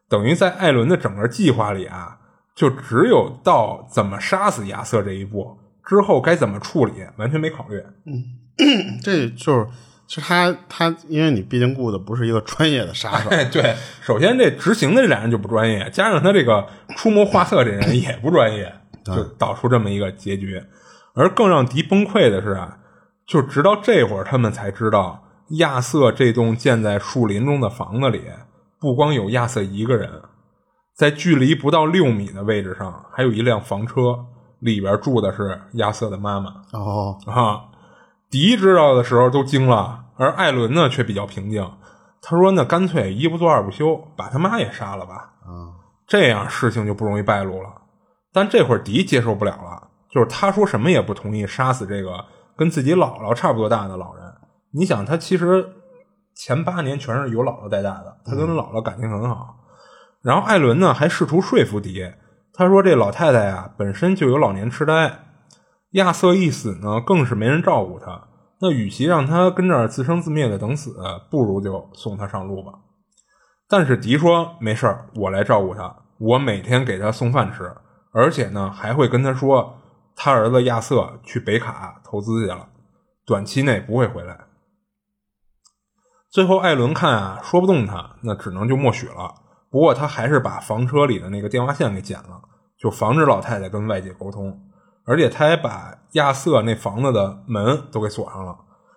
等于在艾伦的整个计划里啊，就只有到怎么杀死亚瑟这一步，之后该怎么处理完全没考虑。嗯 这就是，其实他他，因为你毕竟雇的不是一个专业的杀手，哎，对，首先这执行的这俩人就不专业，加上他这个出谋划策这人也不专业，就导出这么一个结局。而更让迪崩溃的是啊，就直到这会儿他们才知道，亚瑟这栋建在树林中的房子里，不光有亚瑟一个人，在距离不到六米的位置上，还有一辆房车，里边住的是亚瑟的妈妈。哦，啊，迪知道的时候都惊了，而艾伦呢却比较平静。他说：“那干脆一不做二不休，把他妈也杀了吧，啊，这样事情就不容易败露了。”但这会儿迪接受不了了，就是他说什么也不同意杀死这个跟自己姥姥差不多大的老人。你想，他其实前八年全是由姥姥带大的，他跟姥姥感情很好。然后艾伦呢还试图说服迪，他说这老太太呀本身就有老年痴呆，亚瑟一死呢更是没人照顾他。那与其让他跟这儿自生自灭的等死，不如就送他上路吧。但是迪说没事儿，我来照顾他，我每天给他送饭吃，而且呢还会跟他说，他儿子亚瑟去北卡投资去了，短期内不会回来。最后艾伦看啊说不动他，那只能就默许了。不过他还是把房车里的那个电话线给剪了，就防止老太太跟外界沟通。而且他还把亚瑟那房子的门都给锁上了。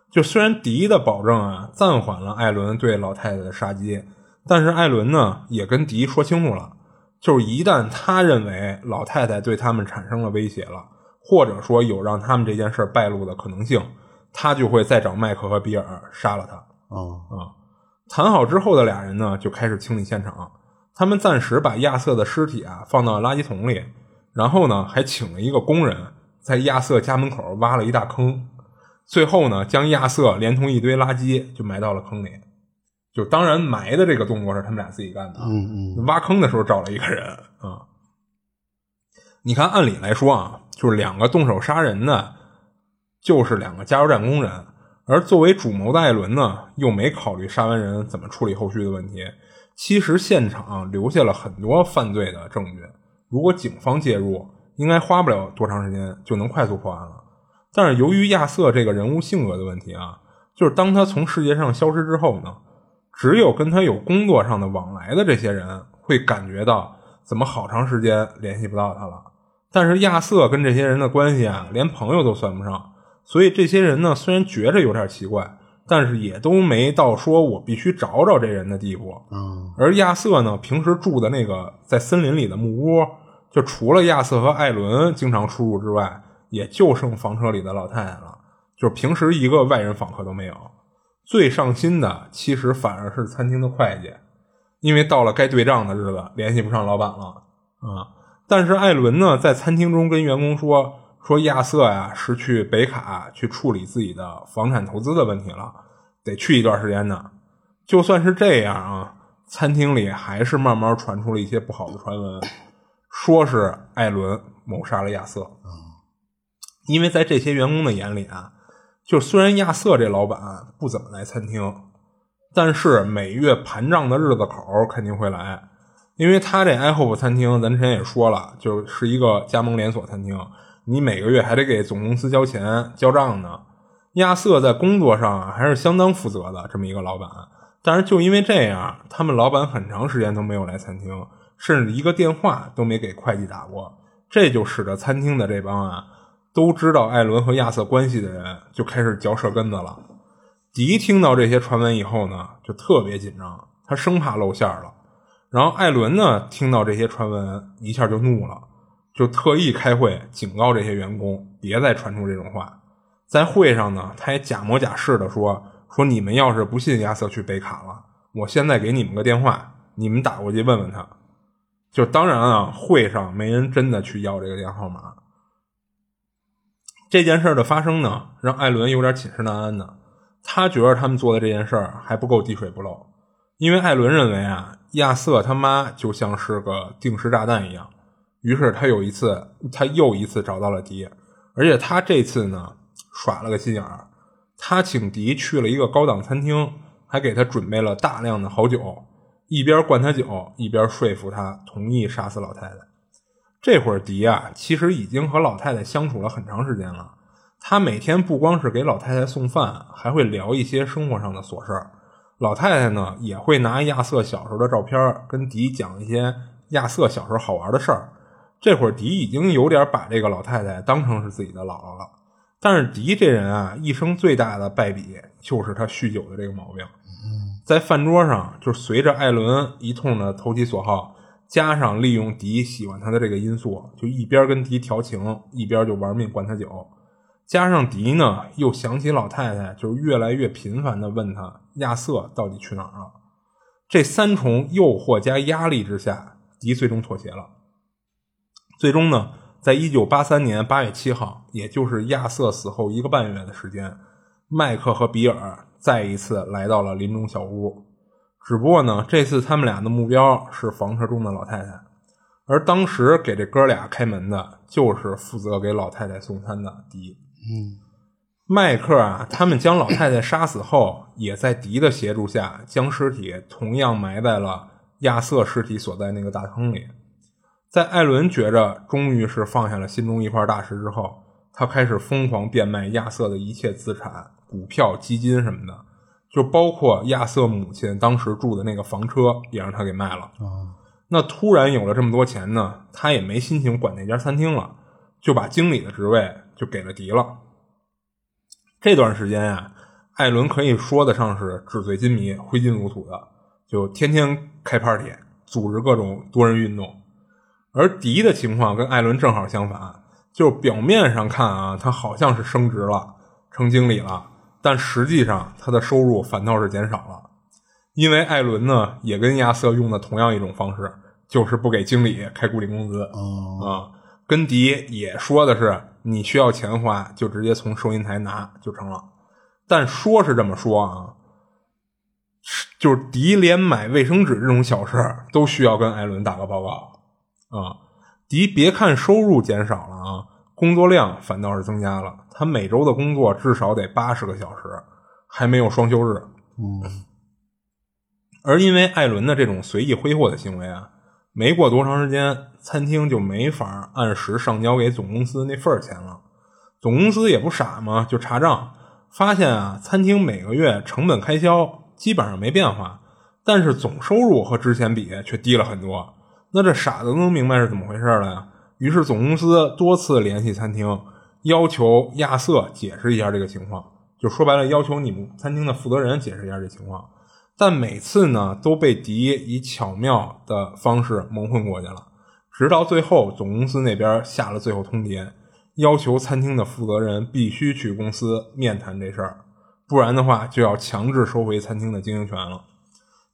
就虽然迪的保证啊暂缓了艾伦对老太太的杀机，但是艾伦呢也跟迪说清楚了，就是一旦他认为老太太对他们产生了威胁了，或者说有让他们这件事败露的可能性，他就会再找麦克和比尔杀了他。哦，啊，谈好之后的俩人呢，就开始清理现场。他们暂时把亚瑟的尸体啊放到垃圾桶里，然后呢，还请了一个工人在亚瑟家门口挖了一大坑，最后呢，将亚瑟连同一堆垃圾就埋到了坑里。就当然埋的这个动作是他们俩自己干的啊，嗯嗯，挖坑的时候找了一个人啊。你看，按理来说啊，就是两个动手杀人的，就是两个加油站工人。而作为主谋的艾伦呢，又没考虑杀完人怎么处理后续的问题。其实现场留下了很多犯罪的证据，如果警方介入，应该花不了多长时间就能快速破案了。但是由于亚瑟这个人物性格的问题啊，就是当他从世界上消失之后呢，只有跟他有工作上的往来的这些人会感觉到怎么好长时间联系不到他了。但是亚瑟跟这些人的关系啊，连朋友都算不上。所以这些人呢，虽然觉着有点奇怪，但是也都没到说我必须找找这人的地步。嗯而亚瑟呢，平时住的那个在森林里的木屋，就除了亚瑟和艾伦经常出入之外，也就剩房车里的老太太了。就是平时一个外人访客都没有。最上心的其实反而是餐厅的会计，因为到了该对账的日子，联系不上老板了啊。但是艾伦呢，在餐厅中跟员工说。说亚瑟呀是去北卡去处理自己的房产投资的问题了，得去一段时间呢。就算是这样啊，餐厅里还是慢慢传出了一些不好的传闻，说是艾伦谋杀了亚瑟。因为在这些员工的眼里啊，就虽然亚瑟这老板不怎么来餐厅，但是每月盘账的日子口肯定会来，因为他这 i hope 餐厅，咱之前也说了，就是一个加盟连锁餐厅，你每个月还得给总公司交钱交账呢。亚瑟在工作上还是相当负责的这么一个老板，但是就因为这样，他们老板很长时间都没有来餐厅，甚至一个电话都没给会计打过，这就使得餐厅的这帮啊。都知道艾伦和亚瑟关系的人就开始嚼舌根子了。迪听到这些传闻以后呢，就特别紧张，他生怕露馅了。然后艾伦呢，听到这些传闻，一下就怒了，就特意开会警告这些员工别再传出这种话。在会上呢，他也假模假式的说：“说你们要是不信亚瑟去北卡了，我现在给你们个电话，你们打过去问问他。”就当然啊，会上没人真的去要这个电话号码。这件事的发生呢，让艾伦有点寝食难安的。他觉得他们做的这件事儿还不够滴水不漏，因为艾伦认为啊，亚瑟他妈就像是个定时炸弹一样。于是他有一次，他又一次找到了迪，而且他这次呢耍了个心眼儿，他请迪去了一个高档餐厅，还给他准备了大量的好酒，一边灌他酒，一边说服他同意杀死老太太。这会儿迪啊，其实已经和老太太相处了很长时间了。他每天不光是给老太太送饭，还会聊一些生活上的琐事儿。老太太呢，也会拿亚瑟小时候的照片跟迪讲一些亚瑟小时候好玩的事儿。这会儿迪已经有点把这个老太太当成是自己的姥姥了。但是迪这人啊，一生最大的败笔就是他酗酒的这个毛病。在饭桌上，就随着艾伦一通的投其所好。加上利用迪喜欢他的这个因素，就一边跟迪调情，一边就玩命灌他酒。加上迪呢，又想起老太太，就越来越频繁的问他亚瑟到底去哪儿了。这三重诱惑加压力之下，迪最终妥协了。最终呢，在一九八三年八月七号，也就是亚瑟死后一个半月的时间，麦克和比尔再一次来到了林中小屋。只不过呢，这次他们俩的目标是房车中的老太太，而当时给这哥俩开门的就是负责给老太太送餐的迪。嗯，迈克啊，他们将老太太杀死后，也在迪的协助下将尸体同样埋在了亚瑟尸体所在那个大坑里。在艾伦觉着终于是放下了心中一块大石之后，他开始疯狂变卖亚瑟的一切资产、股票、基金什么的。就包括亚瑟母亲当时住的那个房车，也让他给卖了。那突然有了这么多钱呢，他也没心情管那家餐厅了，就把经理的职位就给了迪了。这段时间呀，艾伦可以说得上是纸醉金迷、挥金如土的，就天天开 party，组织各种多人运动。而迪的情况跟艾伦正好相反，就表面上看啊，他好像是升职了，成经理了。但实际上，他的收入反倒是减少了，因为艾伦呢也跟亚瑟用的同样一种方式，就是不给经理开固定工资啊。跟迪也说的是，你需要钱花就直接从收银台拿就成了。但说是这么说啊，就是迪连买卫生纸这种小事都需要跟艾伦打个报告啊。迪别看收入减少了啊。工作量反倒是增加了，他每周的工作至少得八十个小时，还没有双休日。嗯，而因为艾伦的这种随意挥霍的行为啊，没过多长时间，餐厅就没法按时上交给总公司那份钱了。总公司也不傻嘛，就查账，发现啊，餐厅每个月成本开销基本上没变化，但是总收入和之前比却低了很多。那这傻子能明白是怎么回事了呀？于是总公司多次联系餐厅，要求亚瑟解释一下这个情况。就说白了，要求你们餐厅的负责人解释一下这情况。但每次呢，都被迪以巧妙的方式蒙混过去了。直到最后，总公司那边下了最后通牒，要求餐厅的负责人必须去公司面谈这事儿，不然的话就要强制收回餐厅的经营权了。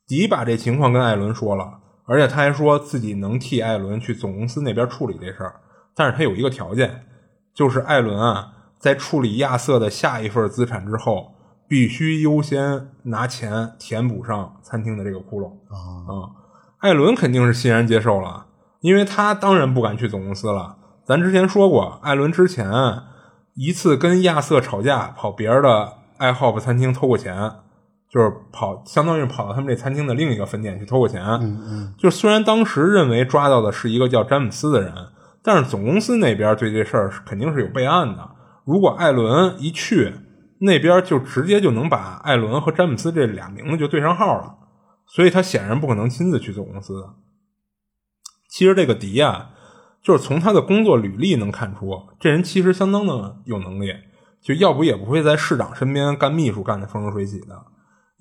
迪把这情况跟艾伦说了。而且他还说自己能替艾伦去总公司那边处理这事儿，但是他有一个条件，就是艾伦啊，在处理亚瑟的下一份资产之后，必须优先拿钱填补上餐厅的这个窟窿啊。艾伦肯定是欣然接受了，因为他当然不敢去总公司了。咱之前说过，艾伦之前一次跟亚瑟吵架，跑别人的爱好 p 餐厅偷过钱，就是跑，相当于跑到他们这餐厅的另一个分店去偷过钱。嗯嗯，就虽然当时认为抓到的是一个叫詹姆斯的人，但是总公司那边对这事儿肯定是有备案的。如果艾伦一去，那边就直接就能把艾伦和詹姆斯这俩名字就对上号了。所以他显然不可能亲自去总公司。其实这个迪啊，就是从他的工作履历能看出，这人其实相当的有能力，就要不也不会在市长身边干秘书干的风生水起的。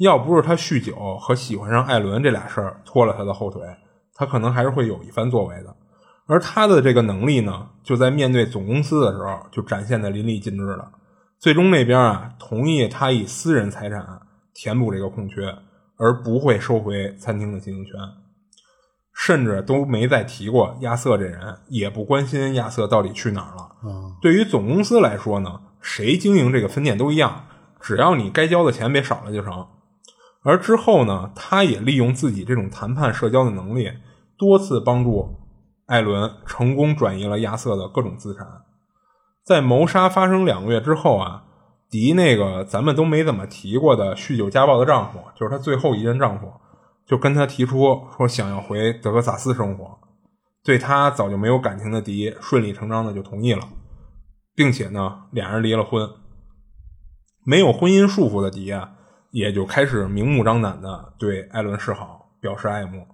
要不是他酗酒和喜欢上艾伦这俩事儿拖了他的后腿，他可能还是会有一番作为的。而他的这个能力呢，就在面对总公司的时候就展现的淋漓尽致了。最终那边啊，同意他以私人财产填补这个空缺。而不会收回餐厅的经营权，甚至都没再提过亚瑟这人，也不关心亚瑟到底去哪儿了。对于总公司来说呢，谁经营这个分店都一样，只要你该交的钱别少了就成。而之后呢，他也利用自己这种谈判社交的能力，多次帮助艾伦成功转移了亚瑟的各种资产。在谋杀发生两个月之后啊。迪那个咱们都没怎么提过的酗酒家暴的丈夫，就是他最后一任丈夫，就跟她提出说想要回德克萨斯生活。对她早就没有感情的迪，顺理成章的就同意了，并且呢，俩人离了婚。没有婚姻束缚的迪啊，也就开始明目张胆的对艾伦示好，表示爱慕。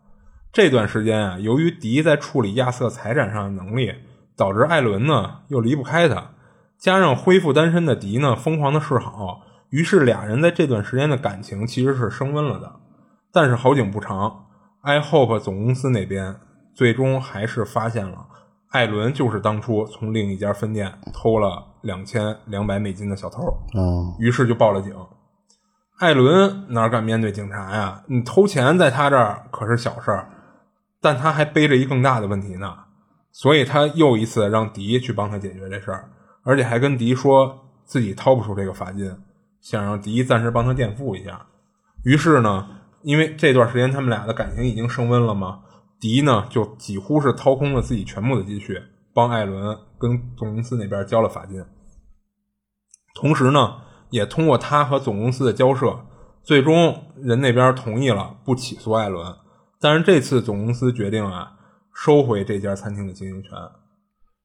这段时间啊，由于迪在处理亚瑟财产上的能力，导致艾伦呢又离不开他。加上恢复单身的迪呢，疯狂的示好，于是俩人在这段时间的感情其实是升温了的。但是好景不长，iHope 总公司那边最终还是发现了艾伦就是当初从另一家分店偷了两千两百美金的小偷。嗯，于是就报了警。艾伦哪敢面对警察呀？你偷钱在他这儿可是小事儿，但他还背着一更大的问题呢。所以他又一次让迪去帮他解决这事儿。而且还跟迪说自己掏不出这个罚金，想让迪暂时帮他垫付一下。于是呢，因为这段时间他们俩的感情已经升温了嘛，迪呢就几乎是掏空了自己全部的积蓄，帮艾伦跟总公司那边交了罚金。同时呢，也通过他和总公司的交涉，最终人那边同意了不起诉艾伦。但是这次总公司决定啊，收回这家餐厅的经营权。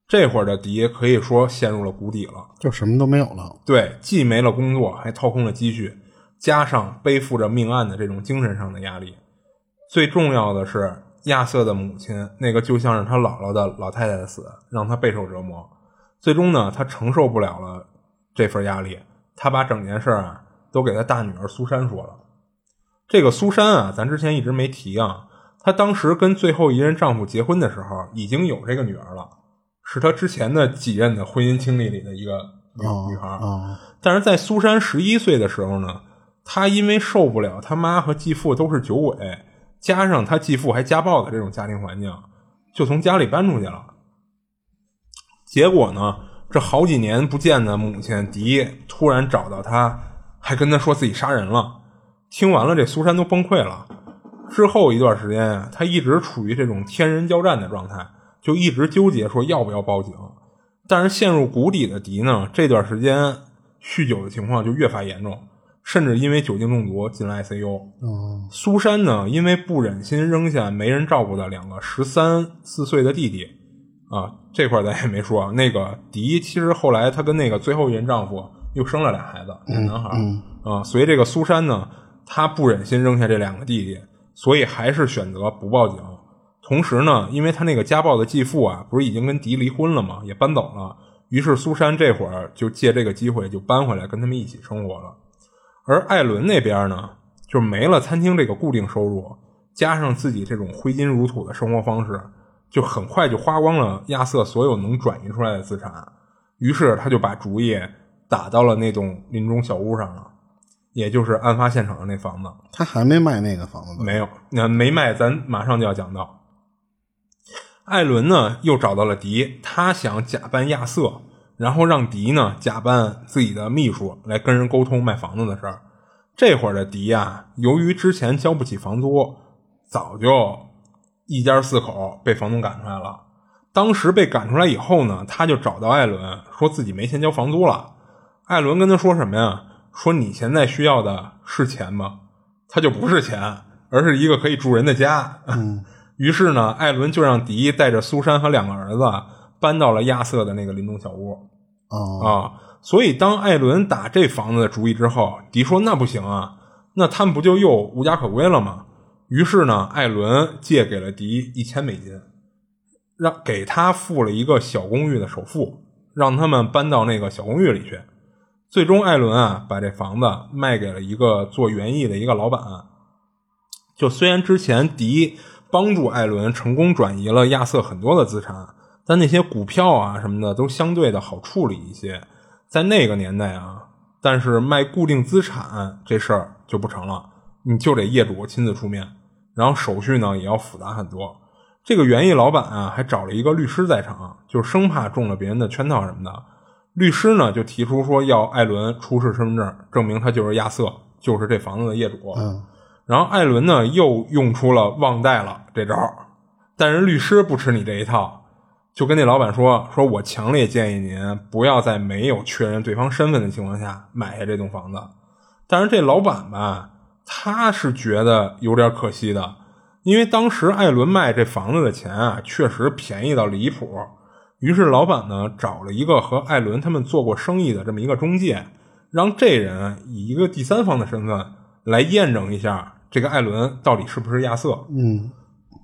这会儿的迪可以说陷入了谷底了，就什么都没有了。对，既没了工作，还掏空了积蓄，加上背负着命案的这种精神上的压力。最重要的是，亚瑟的母亲，那个就像是他姥姥的老太太的死，让他备受折磨。最终呢，他承受不了了这份压力，他把整件事啊都给他大女儿苏珊说了。这个苏珊啊，咱之前一直没提啊，她当时跟最后一任丈夫结婚的时候，已经有这个女儿了。是她之前的几任的婚姻经历里的一个女女孩，但是在苏珊十一岁的时候呢，她因为受不了她妈和继父都是酒鬼，加上她继父还家暴的这种家庭环境，就从家里搬出去了。结果呢，这好几年不见的母亲迪突然找到他，还跟他说自己杀人了。听完了，这苏珊都崩溃了。之后一段时间啊，他一直处于这种天人交战的状态。就一直纠结说要不要报警，但是陷入谷底的迪呢，这段时间酗酒的情况就越发严重，甚至因为酒精中毒进了 ICU。苏珊呢，因为不忍心扔下没人照顾的两个十三四岁的弟弟，啊，这块咱也没说。那个迪其实后来她跟那个最后一任丈夫又生了俩孩子，俩男孩儿啊，所以这个苏珊呢，她不忍心扔下这两个弟弟，所以还是选择不报警。同时呢，因为她那个家暴的继父啊，不是已经跟迪离婚了吗？也搬走了。于是苏珊这会儿就借这个机会就搬回来跟他们一起生活了。而艾伦那边呢，就没了餐厅这个固定收入，加上自己这种挥金如土的生活方式，就很快就花光了亚瑟所有能转移出来的资产。于是他就把主意打到了那栋林中小屋上了，也就是案发现场的那房子。他还没卖那个房子，没有，那没卖，咱马上就要讲到。艾伦呢，又找到了迪，他想假扮亚瑟，然后让迪呢假扮自己的秘书来跟人沟通卖房子的事儿。这会儿的迪啊，由于之前交不起房租，早就一家四口被房东赶出来了。当时被赶出来以后呢，他就找到艾伦，说自己没钱交房租了。艾伦跟他说什么呀？说你现在需要的是钱吗？他就不是钱，而是一个可以住人的家。于是呢，艾伦就让迪带着苏珊和两个儿子搬到了亚瑟的那个林中小屋。哦，啊，所以当艾伦打这房子的主意之后，迪说那不行啊，那他们不就又无家可归了吗？于是呢，艾伦借给了迪一千美金，让给他付了一个小公寓的首付，让他们搬到那个小公寓里去。最终，艾伦啊把这房子卖给了一个做园艺的一个老板。就虽然之前迪帮助艾伦成功转移了亚瑟很多的资产，但那些股票啊什么的都相对的好处理一些。在那个年代啊，但是卖固定资产这事儿就不成了，你就得业主亲自出面，然后手续呢也要复杂很多。这个园艺老板啊还找了一个律师在场，就生怕中了别人的圈套什么的。律师呢就提出说要艾伦出示身份证，证明他就是亚瑟，就是这房子的业主。嗯，然后艾伦呢又用出了忘带了这招儿，但是律师不吃你这一套，就跟那老板说：“说我强烈建议您不要在没有确认对方身份的情况下买下这栋房子。”但是这老板吧，他是觉得有点可惜的，因为当时艾伦卖这房子的钱啊，确实便宜到离谱。于是老板呢找了一个和艾伦他们做过生意的这么一个中介，让这人以一个第三方的身份来验证一下这个艾伦到底是不是亚瑟。嗯，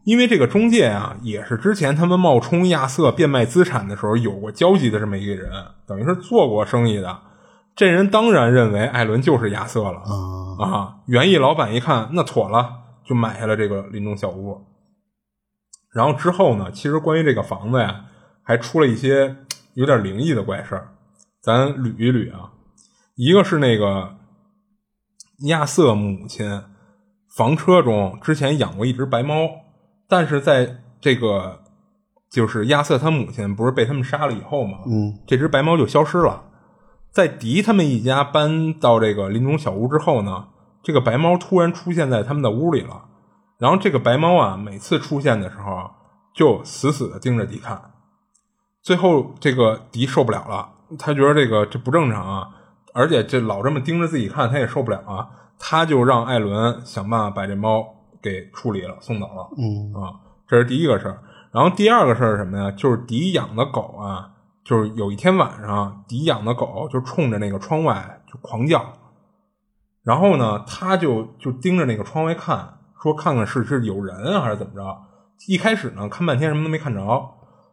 因为这个中介啊，也是之前他们冒充亚瑟变卖资产的时候有过交集的这么一个人，等于是做过生意的。这人当然认为艾伦就是亚瑟了啊，啊！园艺老板一看，那妥了，就买下了这个林中小屋。然后之后呢，其实关于这个房子呀，还出了一些有点灵异的怪事儿，咱捋一捋啊。一个是那个亚瑟母亲房车中之前养过一只白猫，但是在这个就是亚瑟他母亲不是被他们杀了以后嘛，嗯，这只白猫就消失了。在迪他们一家搬到这个林中小屋之后呢，这个白猫突然出现在他们的屋里了。然后这个白猫啊，每次出现的时候啊就死死的盯着迪看。最后这个迪受不了了，他觉得这个这不正常啊，而且这老这么盯着自己看，他也受不了啊。他就让艾伦想办法把这猫给处理了，送走了。嗯啊，这是第一个事儿。然后第二个事儿是什么呀？就是迪养的狗啊，就是有一天晚上，迪养的狗就冲着那个窗外就狂叫，然后呢，他就就盯着那个窗外看，说看看是是有人还是怎么着。一开始呢，看半天什么都没看着，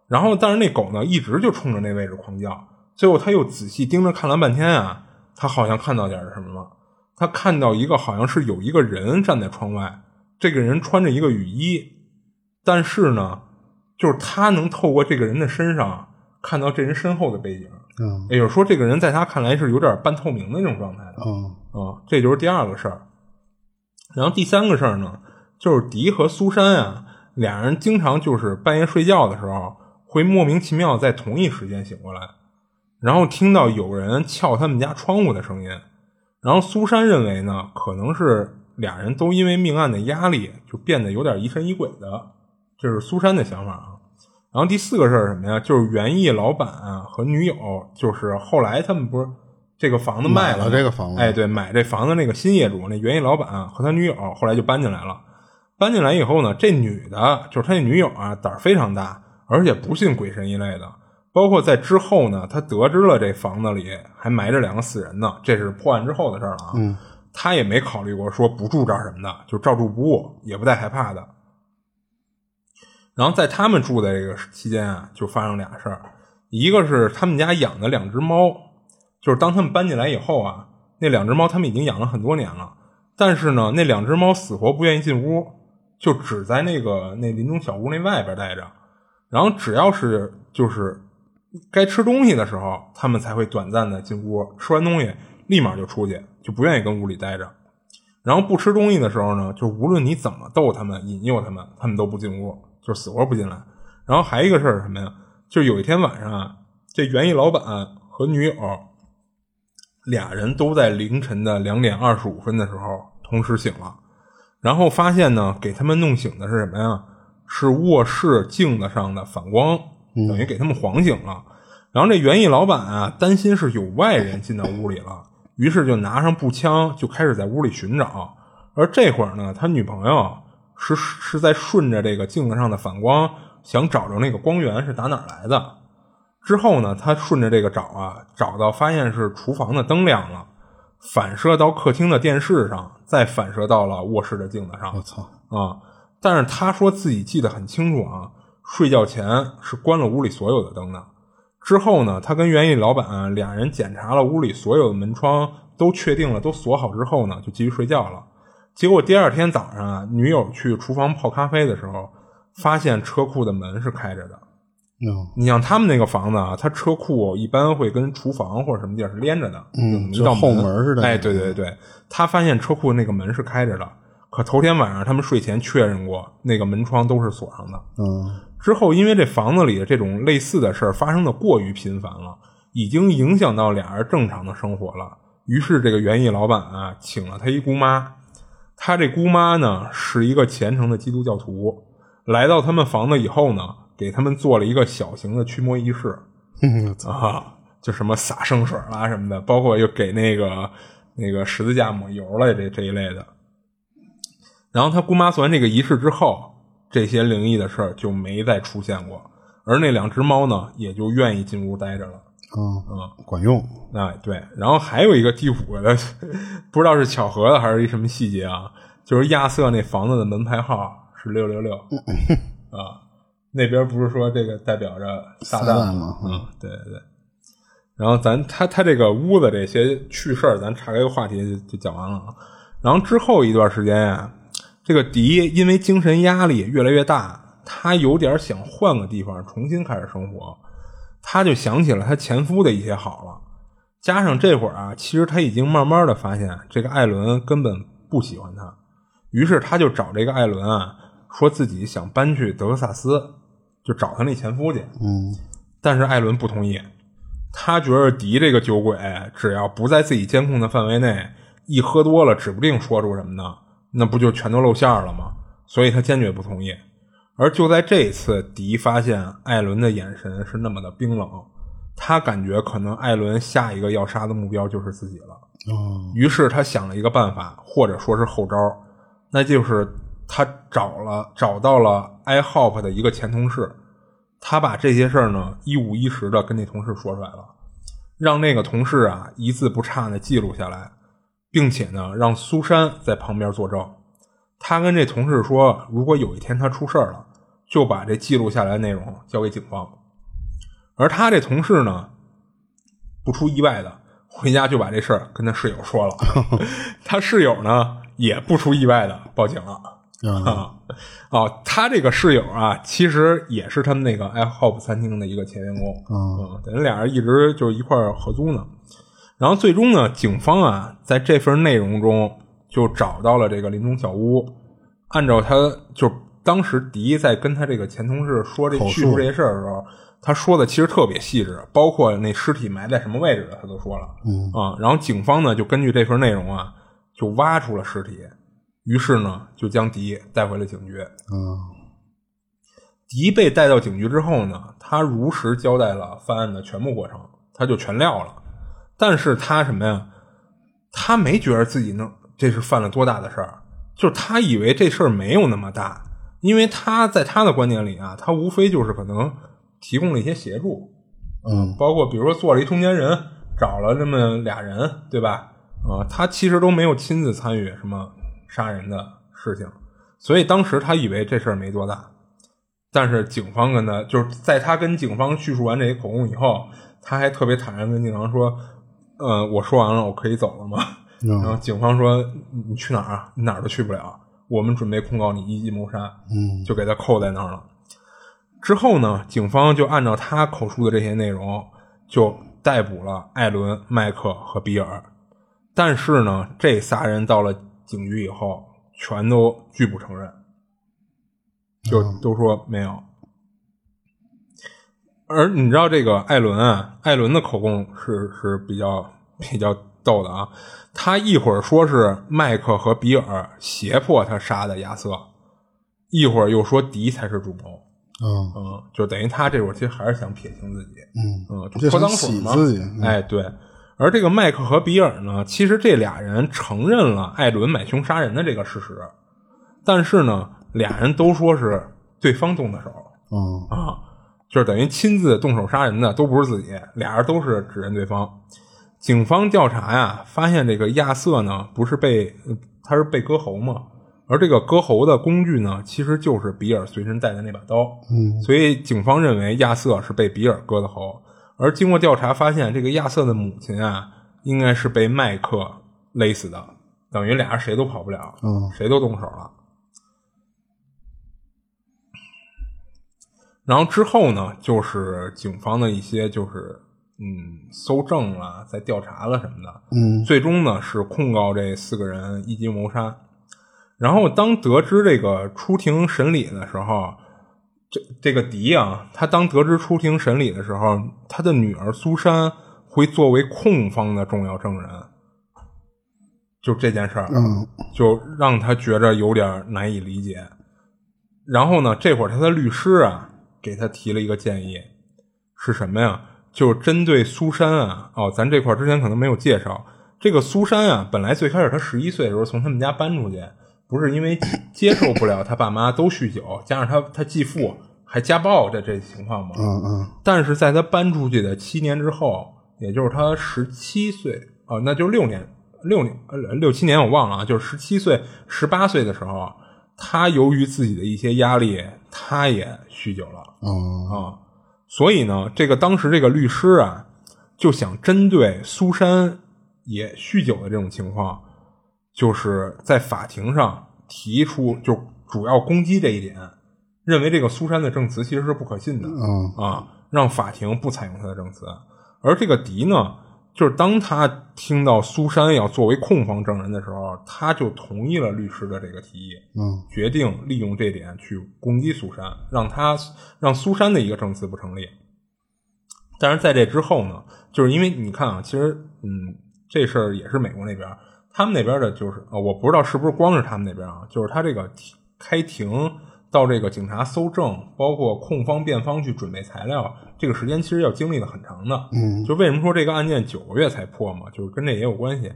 然后但是那狗呢一直就冲着那位置狂叫，最后他又仔细盯着看了半天啊，他好像看到点什么了。他看到一个好像是有一个人站在窗外，这个人穿着一个雨衣，但是呢，就是他能透过这个人的身上看到这人身后的背景，嗯也就是说，这个人在他看来是有点半透明的那种状态的。嗯啊，这就是第二个事儿。然后第三个事儿呢，就是迪和苏珊啊，俩人经常就是半夜睡觉的时候，会莫名其妙在同一时间醒过来，然后听到有人撬他们家窗户的声音。然后苏珊认为呢，可能是俩人都因为命案的压力，就变得有点疑神疑鬼的，这是苏珊的想法啊。然后第四个事儿是什么呀？就是园艺老板啊和女友，就是后来他们不是这个房子卖买了这个房子哎，对，买这房子那个新业主，那园艺老板和他女友后来就搬进来了。搬进来以后呢，这女的，就是他那女友啊，胆儿非常大，而且不信鬼神一类的。包括在之后呢，他得知了这房子里还埋着两个死人呢，这是破案之后的事儿了啊。嗯，他也没考虑过说不住这儿什么的，就照住不误，也不带害怕的。然后在他们住的这个期间啊，就发生俩事儿，一个是他们家养的两只猫，就是当他们搬进来以后啊，那两只猫他们已经养了很多年了，但是呢，那两只猫死活不愿意进屋，就只在那个那林中小屋那外边待着，然后只要是就是该吃东西的时候，他们才会短暂的进屋，吃完东西立马就出去，就不愿意跟屋里待着。然后不吃东西的时候呢，就无论你怎么逗他们、引诱他们，他们都不进屋，就死活不进来。然后还有一个事儿是什么呀？就是有一天晚上啊，这园艺老板和女友俩人都在凌晨的两点二十五分的时候同时醒了，然后发现呢，给他们弄醒的是什么呀？是卧室镜子上的反光，等于给他们晃醒了。然后这园艺老板啊，担心是有外人进到屋里了，于是就拿上步枪就开始在屋里寻找。而这会儿呢，他女朋友是是在顺着这个镜子上的反光，想找着那个光源是打哪儿来的。之后呢，他顺着这个找啊，找到发现是厨房的灯亮了，反射到客厅的电视上，再反射到了卧室的镜子上。我操！啊！但是他说自己记得很清楚啊，睡觉前是关了屋里所有的灯的。之后呢，他跟园艺老板俩人检查了屋里所有的门窗，都确定了都锁好之后呢，就继续睡觉了。结果第二天早上啊，女友去厨房泡咖啡的时候，发现车库的门是开着的。嗯，你像他们那个房子啊，它车库一般会跟厨房或者什么地儿是连着的，嗯有一道就后门似的哎，对对对，他发现车库那个门是开着的，可头天晚上他们睡前确认过，那个门窗都是锁上的。嗯，之后，因为这房子里的这种类似的事儿发生的过于频繁了，已经影响到俩人正常的生活了。于是，这个园艺老板啊，请了他一姑妈。他这姑妈呢，是一个虔诚的基督教徒。来到他们房子以后呢，给他们做了一个小型的驱魔仪式！啊，就什么洒圣水啦什么的，包括又给那个那个十字架抹油了这这一类的。然后他姑妈做完这个仪式之后，这些灵异的事儿就没再出现过，而那两只猫呢，也就愿意进屋待着了。嗯管用。哎，对，然后还有一个第五个的，不知道是巧合的还是一什么细节啊，就是亚瑟那房子的门牌号是六六六 啊，那边不是说这个代表着撒撒旦吗嗯，对对对。然后咱他他这个屋子这些趣事儿，咱岔开个话题就就讲完了啊。然后之后一段时间呀、这个迪因为精神压力越来越大，他有点想换个地方重新开始生活。他就想起了她前夫的一些好了，加上这会儿啊，其实她已经慢慢的发现这个艾伦根本不喜欢她，于是她就找这个艾伦啊，说自己想搬去德克萨斯，就找她那前夫去。嗯但是艾伦不同意，他觉得迪这个酒鬼只要不在自己监控的范围内，一喝多了指不定说出什么呢，那不就全都露馅了吗？所以他坚决不同意。而就在这一次，迪发现艾伦的眼神是那么的冰冷，他感觉可能艾伦下一个要杀的目标就是自己了。哦于是他想了一个办法，或者说是后招，那就是他找了找到了 iHop 的一个前同事，他把这些事儿呢一五一十的跟那同事说出来了，让那个同事啊一字不差的记录下来，并且呢让苏珊在旁边作证。他跟这同事说，如果有一天他出事儿了，就把这记录下来的内容交给警方。而他这同事呢，不出意外的，回家就把这事儿跟他室友说了。他室友呢，也不出意外的报警了。嗯啊，哦，他这个室友啊，其实也是他们那个 iHop 餐厅的一个前员工。嗯，等于俩人一直就一块儿合租呢。然后最终呢，警方啊，在这份内容中就找到了这个林中小屋。按照他就当时迪在跟他这个前同事说这叙述这些事儿的时候，他说的其实特别细致，包括那尸体埋在什么位置的，他都说了。嗯啊，然后警方呢就根据这份内容啊，就挖出了尸体，于是呢就将迪带回了警局。嗯迪被带到警局之后呢，他如实交代了犯案的全部过程，他就全撂了。但是他什么呀？他没觉得自己能这是犯了多大的事儿，就是他以为这事儿没有那么大，因为他在他的观点里啊，他无非就是可能提供了一些协助，嗯包括比如说做了一中间人，找了这么俩人，对吧？啊、他其实都没有亲自参与什么杀人的事情，所以当时他以为这事儿没多大。但是警方跟他就是在他跟警方叙述完这些口供以后，他还特别坦然跟警方说：“呃，我说完了，我可以走了吗？”然后嗯警方说：“你你去哪儿啊？你哪儿都去不了，我们准备控告你一级谋杀。”嗯就给他扣在那儿了。之后呢，警方就按照他口述的这些内容，就逮捕了艾伦、麦克和比尔。但是呢，这仨人到了警局以后，全都拒不承认，就都说没有。而你知道这个艾伦啊，艾伦的口供是是比较比较逗的啊。他一会儿说是麦克和比尔胁迫他杀的亚瑟，一会儿又说迪才是主谋。嗯嗯，就等于他这会儿其实还是想撇清自己。嗯嗯，就就泼脏水嘛。自己嗯哎，对。而这个麦克和比尔呢，其实这俩人承认了艾伦买凶杀人的这个事实，但是呢，俩人都说是对方动的手嗯啊，就是等于亲自动手杀人的都不是自己，俩人都是指认对方。警方调查呀，发现这个亚瑟呢，不是被呃他是被割喉嘛，而这个割喉的工具呢，其实就是比尔随身带的那把刀。嗯所以警方认为亚瑟是被比尔割的喉，而经过调查发现，这个亚瑟的母亲啊，应该是被麦克勒死的，等于俩人谁都跑不了，嗯谁都动手了。然后之后呢，就是警方的一些就是嗯搜证了，在调查了什么的，嗯最终呢是控告这四个人一级谋杀。然后当得知这个出庭审理的时候，这这个迪啊，他当得知出庭审理的时候，他的女儿苏珊会作为控方的重要证人，就这件事儿，嗯就让他觉着有点难以理解。然后呢，这会儿他的律师啊，给他提了一个建议，是什么呀？就是针对苏珊啊，哦，咱这块儿之前可能没有介绍，这个苏珊啊，本来最开始她十一岁的时候从他们家搬出去，不是因为接受不了他爸妈都酗酒，加上他他继父还家暴的这情况嘛，嗯嗯。但是在他搬出去的七年之后，也就是他十七岁啊、那就六年六年呃六七年我忘了啊，就是十七岁十八岁的时候，他由于自己的一些压力，他也酗酒了。嗯啊，所以呢，这个当时这个律师啊，就想针对苏珊也酗酒的这种情况，就是在法庭上提出，就主要攻击这一点，认为这个苏珊的证词其实是不可信的。嗯啊，让法庭不采用他的证词。而这个迪呢，就是当他听到苏珊要作为控方证人的时候，他就同意了律师的这个提议，嗯决定利用这点去攻击苏珊，让他让苏珊的一个证词不成立。但是在这之后呢，就是因为你看啊，其实嗯，这事儿也是美国那边，他们那边的就是呃，我不知道是不是光是他们那边啊，就是他这个开庭到这个警察搜证，包括控方辩方去准备材料，这个时间其实要经历的很长的。嗯就为什么说这个案件九个月才破嘛，就是跟这也有关系。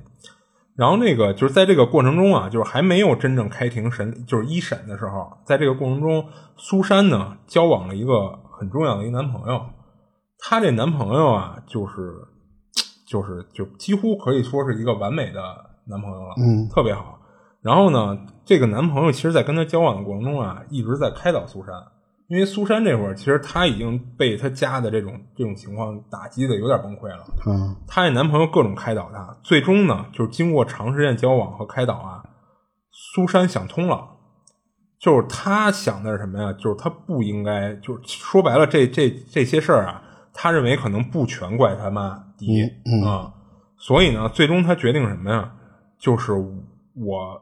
然后那个就是在这个过程中啊，就是还没有真正开庭审，就是一审的时候，在这个过程中，苏珊呢交往了一个很重要的一个男朋友，她这男朋友啊，就是就是就几乎可以说是一个完美的男朋友了，嗯特别好。然后呢，这个男朋友其实，在跟她交往的过程中啊，一直在开导苏珊，因为苏珊这会儿其实她已经被她家的这种这种情况打击的有点崩溃了。嗯她那男朋友各种开导她，最终呢，就是经过长时间交往和开导啊，苏珊想通了，就是她想的是什么呀？就是她不应该，就是说白了，这这这些事儿啊，她认为可能不全怪他妈迪啊、嗯所以呢，最终她决定什么呀？就是我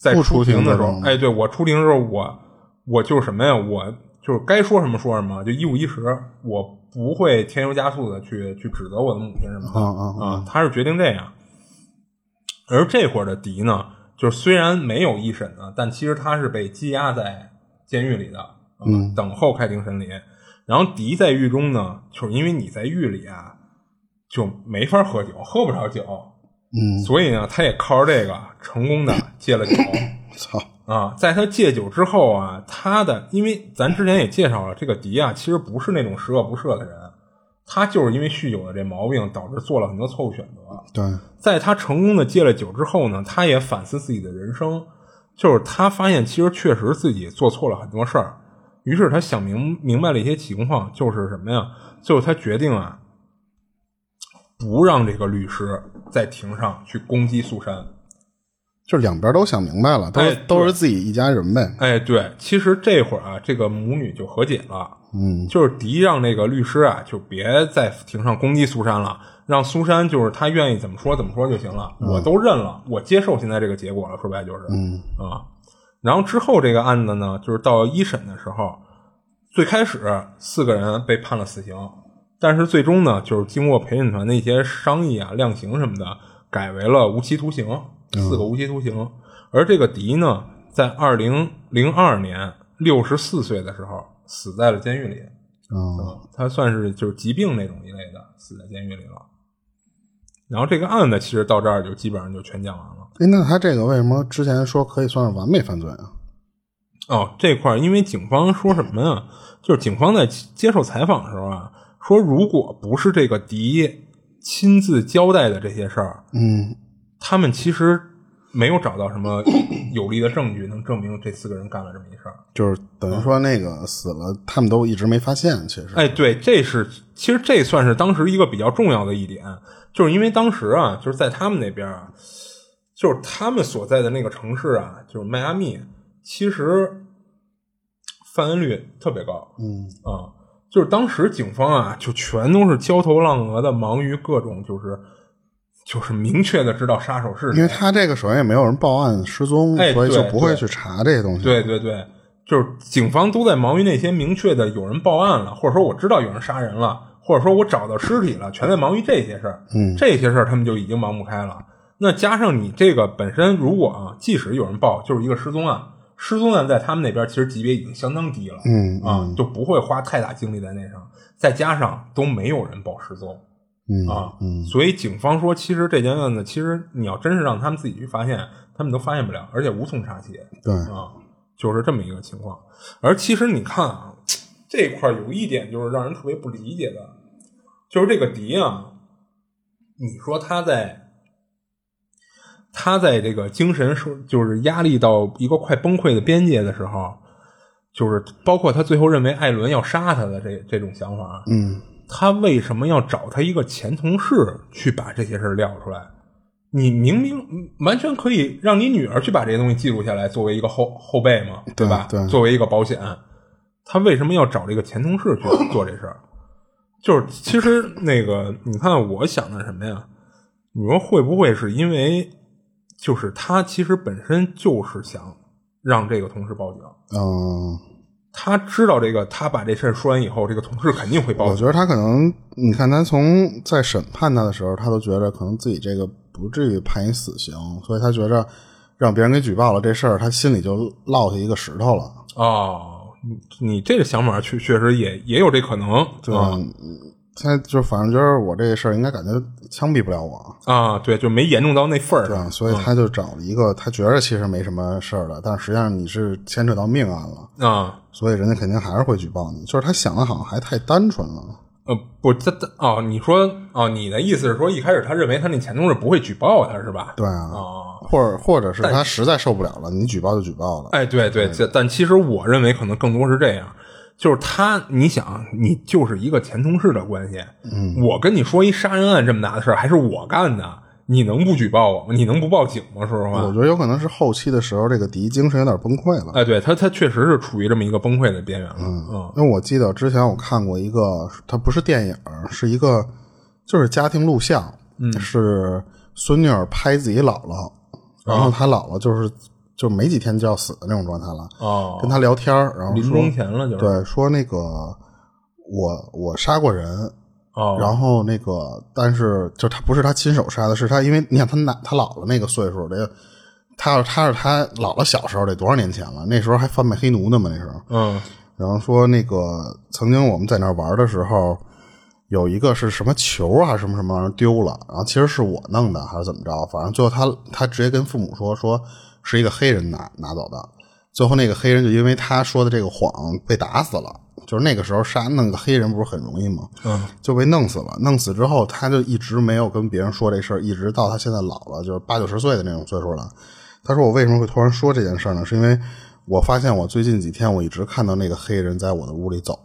在出出庭的时候，哎，对我出庭的时候，我我就是什么呀？我就是该说什么说什么，就一五一十，我不会添油加醋的去去指责我的母亲什么的。啊啊啊，他是决定这样。而这会儿的迪呢，就是虽然没有一审呢，但其实他是被羁押在监狱里的，啊嗯等候开庭审理。然后迪在狱中呢，就是因为你在狱里啊，就没法喝酒，喝不着酒，嗯，所以呢，他也靠着这个成功的戒了酒。操，啊，在他戒酒之后啊，他的因为咱之前也介绍了，这个迪啊，其实不是那种十恶不赦的人，他就是因为酗酒的这毛病，导致做了很多错误选择。对，在他成功的戒了酒之后呢，他也反思自己的人生，就是他发现其实确实自己做错了很多事儿，于是他想明明白了一些情况，就是什么呀？最后他决定啊，不让这个律师在庭上去攻击苏珊。就是两边都想明白了，都都是自己一家人呗。哎，对，其实这会儿啊，这个母女就和解了。嗯就是迪让那个律师啊，就别在庭上攻击苏珊了，让苏珊就是她愿意怎么说怎么说就行了，我都认了，我接受现在这个结果了。说白就是，嗯啊，然后之后这个案子呢，就是到一审的时候，最开始四个人被判了死刑，但是最终呢，就是经过陪审团的一些商议啊、量刑什么的，改为了无期徒刑，四个无期徒刑。而这个迪呢，在二零零二年六十四岁的时候死在了监狱里。啊，嗯，他算是就是疾病那种一类的，死在监狱里了。然后这个案子其实到这儿就基本上就全讲完了。哎，那他这个为什么之前说可以算是完美犯罪啊？哦，这块儿因为警方说什么呀？就是警方在接受采访的时候啊，说如果不是这个迪亲自交代的这些事儿，嗯，他们其实没有找到什么 有力的证据能证明这四个人干了这么一事儿。就是等于说那个死了，他们都一直没发现，其实，哎，对，这是其实这算是当时一个比较重要的一点，就是因为当时啊，就是在他们那边啊，就是他们所在的那个城市啊，就是迈阿密，其实犯案率特别高，嗯。啊，就是当时警方啊，就全都是焦头烂额的忙于各种就是就是明确的知道杀手是谁，因为他这个首先也没有人报案失踪，哎所以就不会去查这些东西。对对对，就是警方都在忙于那些明确的有人报案了，或者说我知道有人杀人了，或者说我找到尸体了，全在忙于这些事儿。嗯这些事儿他们就已经忙不开了。那加上你这个本身，如果啊，即使有人报，就是一个失踪案，失踪案在他们那边其实级别已经相当低了，嗯啊，就不会花太大精力在那上。再加上都没有人报失踪，嗯啊，嗯所以警方说，其实这件案子，其实你要真是让他们自己去发现，他们都发现不了，而且无从查起对，啊，就是这么一个情况。而其实你看啊，这块儿有一点就是让人特别不理解的，就是这个迪啊，你说他在他在这个精神受就是压力到一个快崩溃的边界的时候，就是包括他最后认为艾伦要杀他的这这种想法，嗯他为什么要找他一个前同事去把这些事儿撂出来？你明明完全可以让你女儿去把这些东西记录下来，作为一个后后备嘛，对吧？对作为一个保险，他为什么要找这个前同事去做这事儿？就是其实那个，你看，我想的什么呀？你说会不会是因为，就是他其实本身就是想让这个同事报警，嗯，他知道这个，他把这事儿说完以后，这个同事肯定会报警。我觉得他可能，你看他从在审判他的时候，他都觉得可能自己这个不至于判一死刑，所以他觉着让别人给举报了这事儿，他心里就落下一个石头了。哦，你你这个想法确确实也也有这可能，对吧？他就反正觉得我这事儿应该感觉枪毙不了我，啊，对，就没严重到那份儿？上，所以他就找了一个他觉得其实没什么事儿的，但实际上你是牵扯到命案了，啊，所以人家肯定还是会举报你。就是他想的好像还太单纯了。呃，不，这这哦，你说哦，你的意思是说，一开始他认为他那前同事不会举报他是吧？对啊，哦，或者或者是他实在受不了了，你举报就举报了。哎，对对，这但其实我认为可能更多是这样，就是他，你想，你就是一个前同事的关系，嗯，我跟你说一杀人案这么大的事儿，还是我干的，你能不举报我吗？你能不报警吗？说实话，我觉得有可能是后期的时候，这个敌精神有点崩溃了。哎，对他，他确实是处于这么一个崩溃的边缘了，嗯。因为我记得之前我看过一个，他不是电影，是一个就是家庭录像，嗯。是孙女儿拍自己姥姥，然后他姥姥就是就没几天就要死的那种状态了，哦，跟他聊天儿然后临终前了，就是，对说那个我我杀过人，哦，然后那个但是就他不是他亲手杀的，是他因为你想他奶他姥姥那个岁数，这个他要他是他姥姥小时候得多少年前了，那时候还贩卖黑奴呢嘛那时候。嗯。然后说那个曾经我们在那儿玩的时候，有一个是什么球啊什么什么玩意儿丢了，然后其实是我弄的还是怎么着，反正最后他他直接跟父母说说是一个黑人拿拿走的，最后那个黑人就因为他说的这个谎被打死了。就是那个时候杀弄个黑人不是很容易吗？嗯，就被弄死了。弄死之后，他就一直没有跟别人说这事儿，一直到他现在老了，就是八九十岁的那种岁数了。他说：“我为什么会突然说这件事儿呢？是因为我发现我最近几天我一直看到那个黑人在我的屋里走，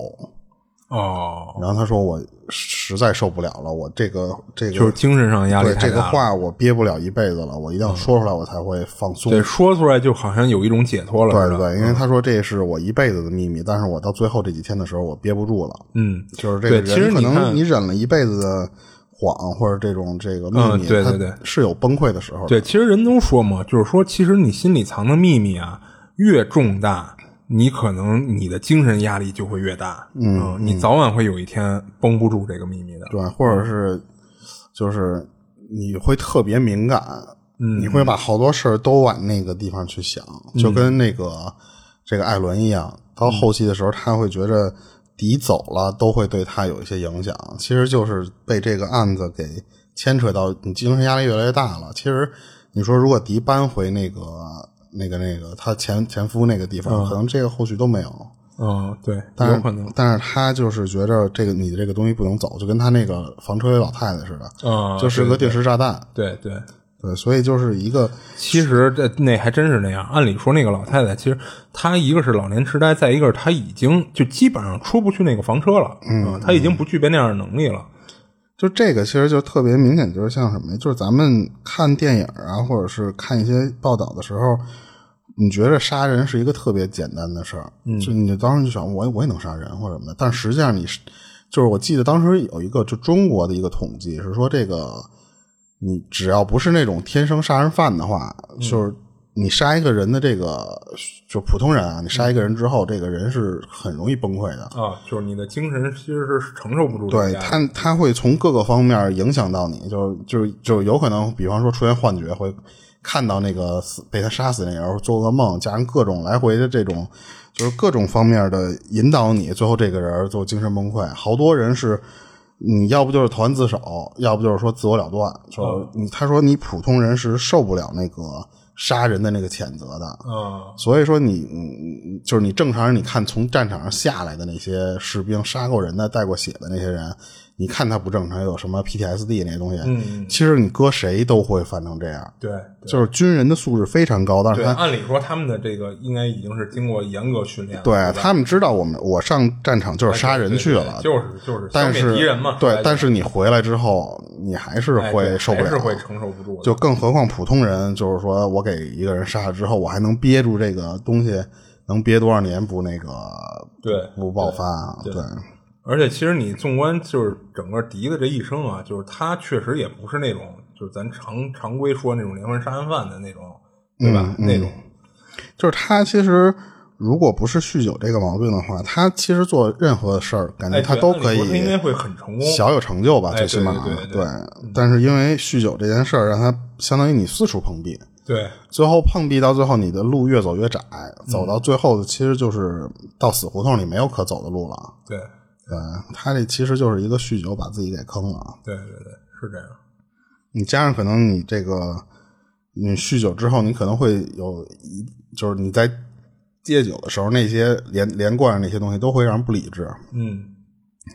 哦，然后他说我实在受不了了，我这个这个就是精神上压力对这个。话我憋不了一辈子了，我一定要说出来，我才会放松。对，说出来就好像有一种解脱了，是吧对对，因为他说这是我一辈子的秘密，但是我到最后这几天的时候，我憋不住了。嗯，就是这个对其实可能你忍了一辈子的谎或者这种这个秘嗯密，他对对对是有崩溃的时候的。对，其实人都说嘛，就是说，其实你心里藏的秘密啊，越重大，你可能你的精神压力就会越大，嗯，你早晚会有一天绷不住这个秘密的。对，或者是就是你会特别敏感，嗯，你会把好多事儿都往那个地方去想，就跟那个这个艾伦一样，到后期的时候他会觉着迪走了都会对他有一些影响，其实就是被这个案子给牵扯到，你精神压力越来越大了。其实你说如果迪搬回那个那个那个他前前夫那个地方，可能这个后续都没有。嗯，对，但是有可能，但是他就是觉着这个你的这个东西不能走，就跟他那个房车里老太太似的，嗯，就是个定时炸弹。对对。对，所以就是一个其实这那还真是那样。按理说，那个老太太其实她一个是老年痴呆，再一个是她已经就基本上出不去那个房车了，嗯，她已经不具备那样的能力了。就这个其实就特别明显，就是像什么呀？就是咱们看电影啊，或者是看一些报道的时候，你觉得杀人是一个特别简单的事儿，就你当时就想我我也能杀人或者什么的，但实际上你是就是我记得当时有一个就中国的一个统计是说这个。你只要不是那种天生杀人犯的话，就是你杀一个人的这个，就普通人啊，你杀一个人之后，这个人是很容易崩溃的啊，就是你的精神其实是承受不住。对他，他会从各个方面影响到你，就就就有可能，比方说出现幻觉，会看到那个死被他杀死那人，做噩梦，加上各种来回的这种，就是各种方面的引导你，最后这个人就精神崩溃。好多人是。你要不就是投案自首，要不就是说自我了断。说你，他说你普通人是受不了那个杀人的那个谴责的。嗯，所以说你，就是你正常人，你看从战场上下来的那些士兵，杀过人的、带过血的那些人。你看他不正常，有什么 PTSD 那些东西？嗯，其实你搁谁都会犯成这样。对，就是军人的素质非常高，但是他按理说他们的这个应该已经是经过严格训练。对他们知道我们我上战场就是杀人去了，就是就是但是敌人嘛。对，但是你回来之后，你还是会受不了，是会承受不住。就更何况普通人，就是说我给一个人杀了之后，我还能憋住这个东西，能憋多少年不那个？对，不爆发？对。而且，其实你纵观就是整个迪的这一生啊，就是他确实也不是那种就是咱常常规说那种连环杀人犯的那种，对吧？那种就是他其实如果不是酗酒这个毛病的话，他其实做任何事儿感觉他都可以，应该会很成功，小有成就吧，最起码对。但是因为酗酒这件事儿，让他相当于你四处碰壁，对，最后碰壁到最后，你的路越走越窄，走到最后其实就是到死胡同里没有可走的路了，对。对他这其实就是一个酗酒把自己给坑了。对对对，是这样。你加上可能你这个，你酗酒之后，你可能会有一，就是你在戒酒的时候，那些连连贯那些东西都会让人不理智。嗯。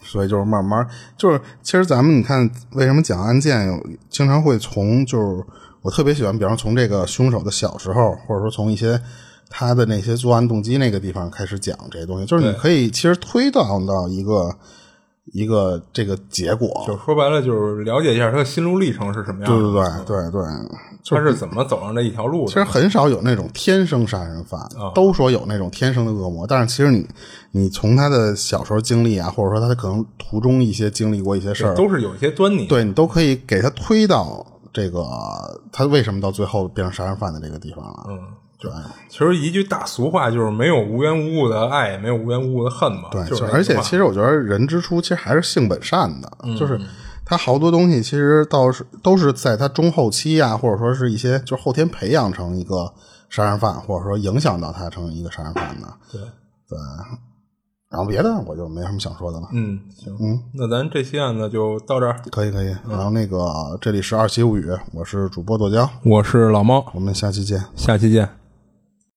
所以就是慢慢，就是其实咱们你看，为什么讲案件有经常会从就是我特别喜欢，比方从这个凶手的小时候，或者说从一些。他的那些作案动机那个地方开始讲这些东西，就是你可以其实推导到一个一个这个结果，就说白了就是了解一下他的心路历程是什么样。对对对对对，他是怎么走上这一条路的？其实很少有那种天生杀人犯，都说有那种天生的恶魔，但是其实你你从他的小时候经历啊，或者说他可能途中一些经历过一些事儿，都是有一些端倪，对你都可以给他推到这个他为什么到最后变成杀人犯的这个地方了。嗯。对，其实一句大俗话就是没有无缘无故的爱，也没有无缘无故的恨嘛。对，就而且其实我觉得人之初其实还是性本善的，就是他好多东西其实倒是都是在他中后期啊，或者说是一些就是后天培养成一个杀人犯，或者说影响到他成为一个杀人犯的。对。对，然后别的我就没什么想说的了。嗯，行，嗯，那咱这期案子就到这儿，可以可以。然后那个这里是二七物语，我是主播剁椒，我是老猫，我们下期见，下期见。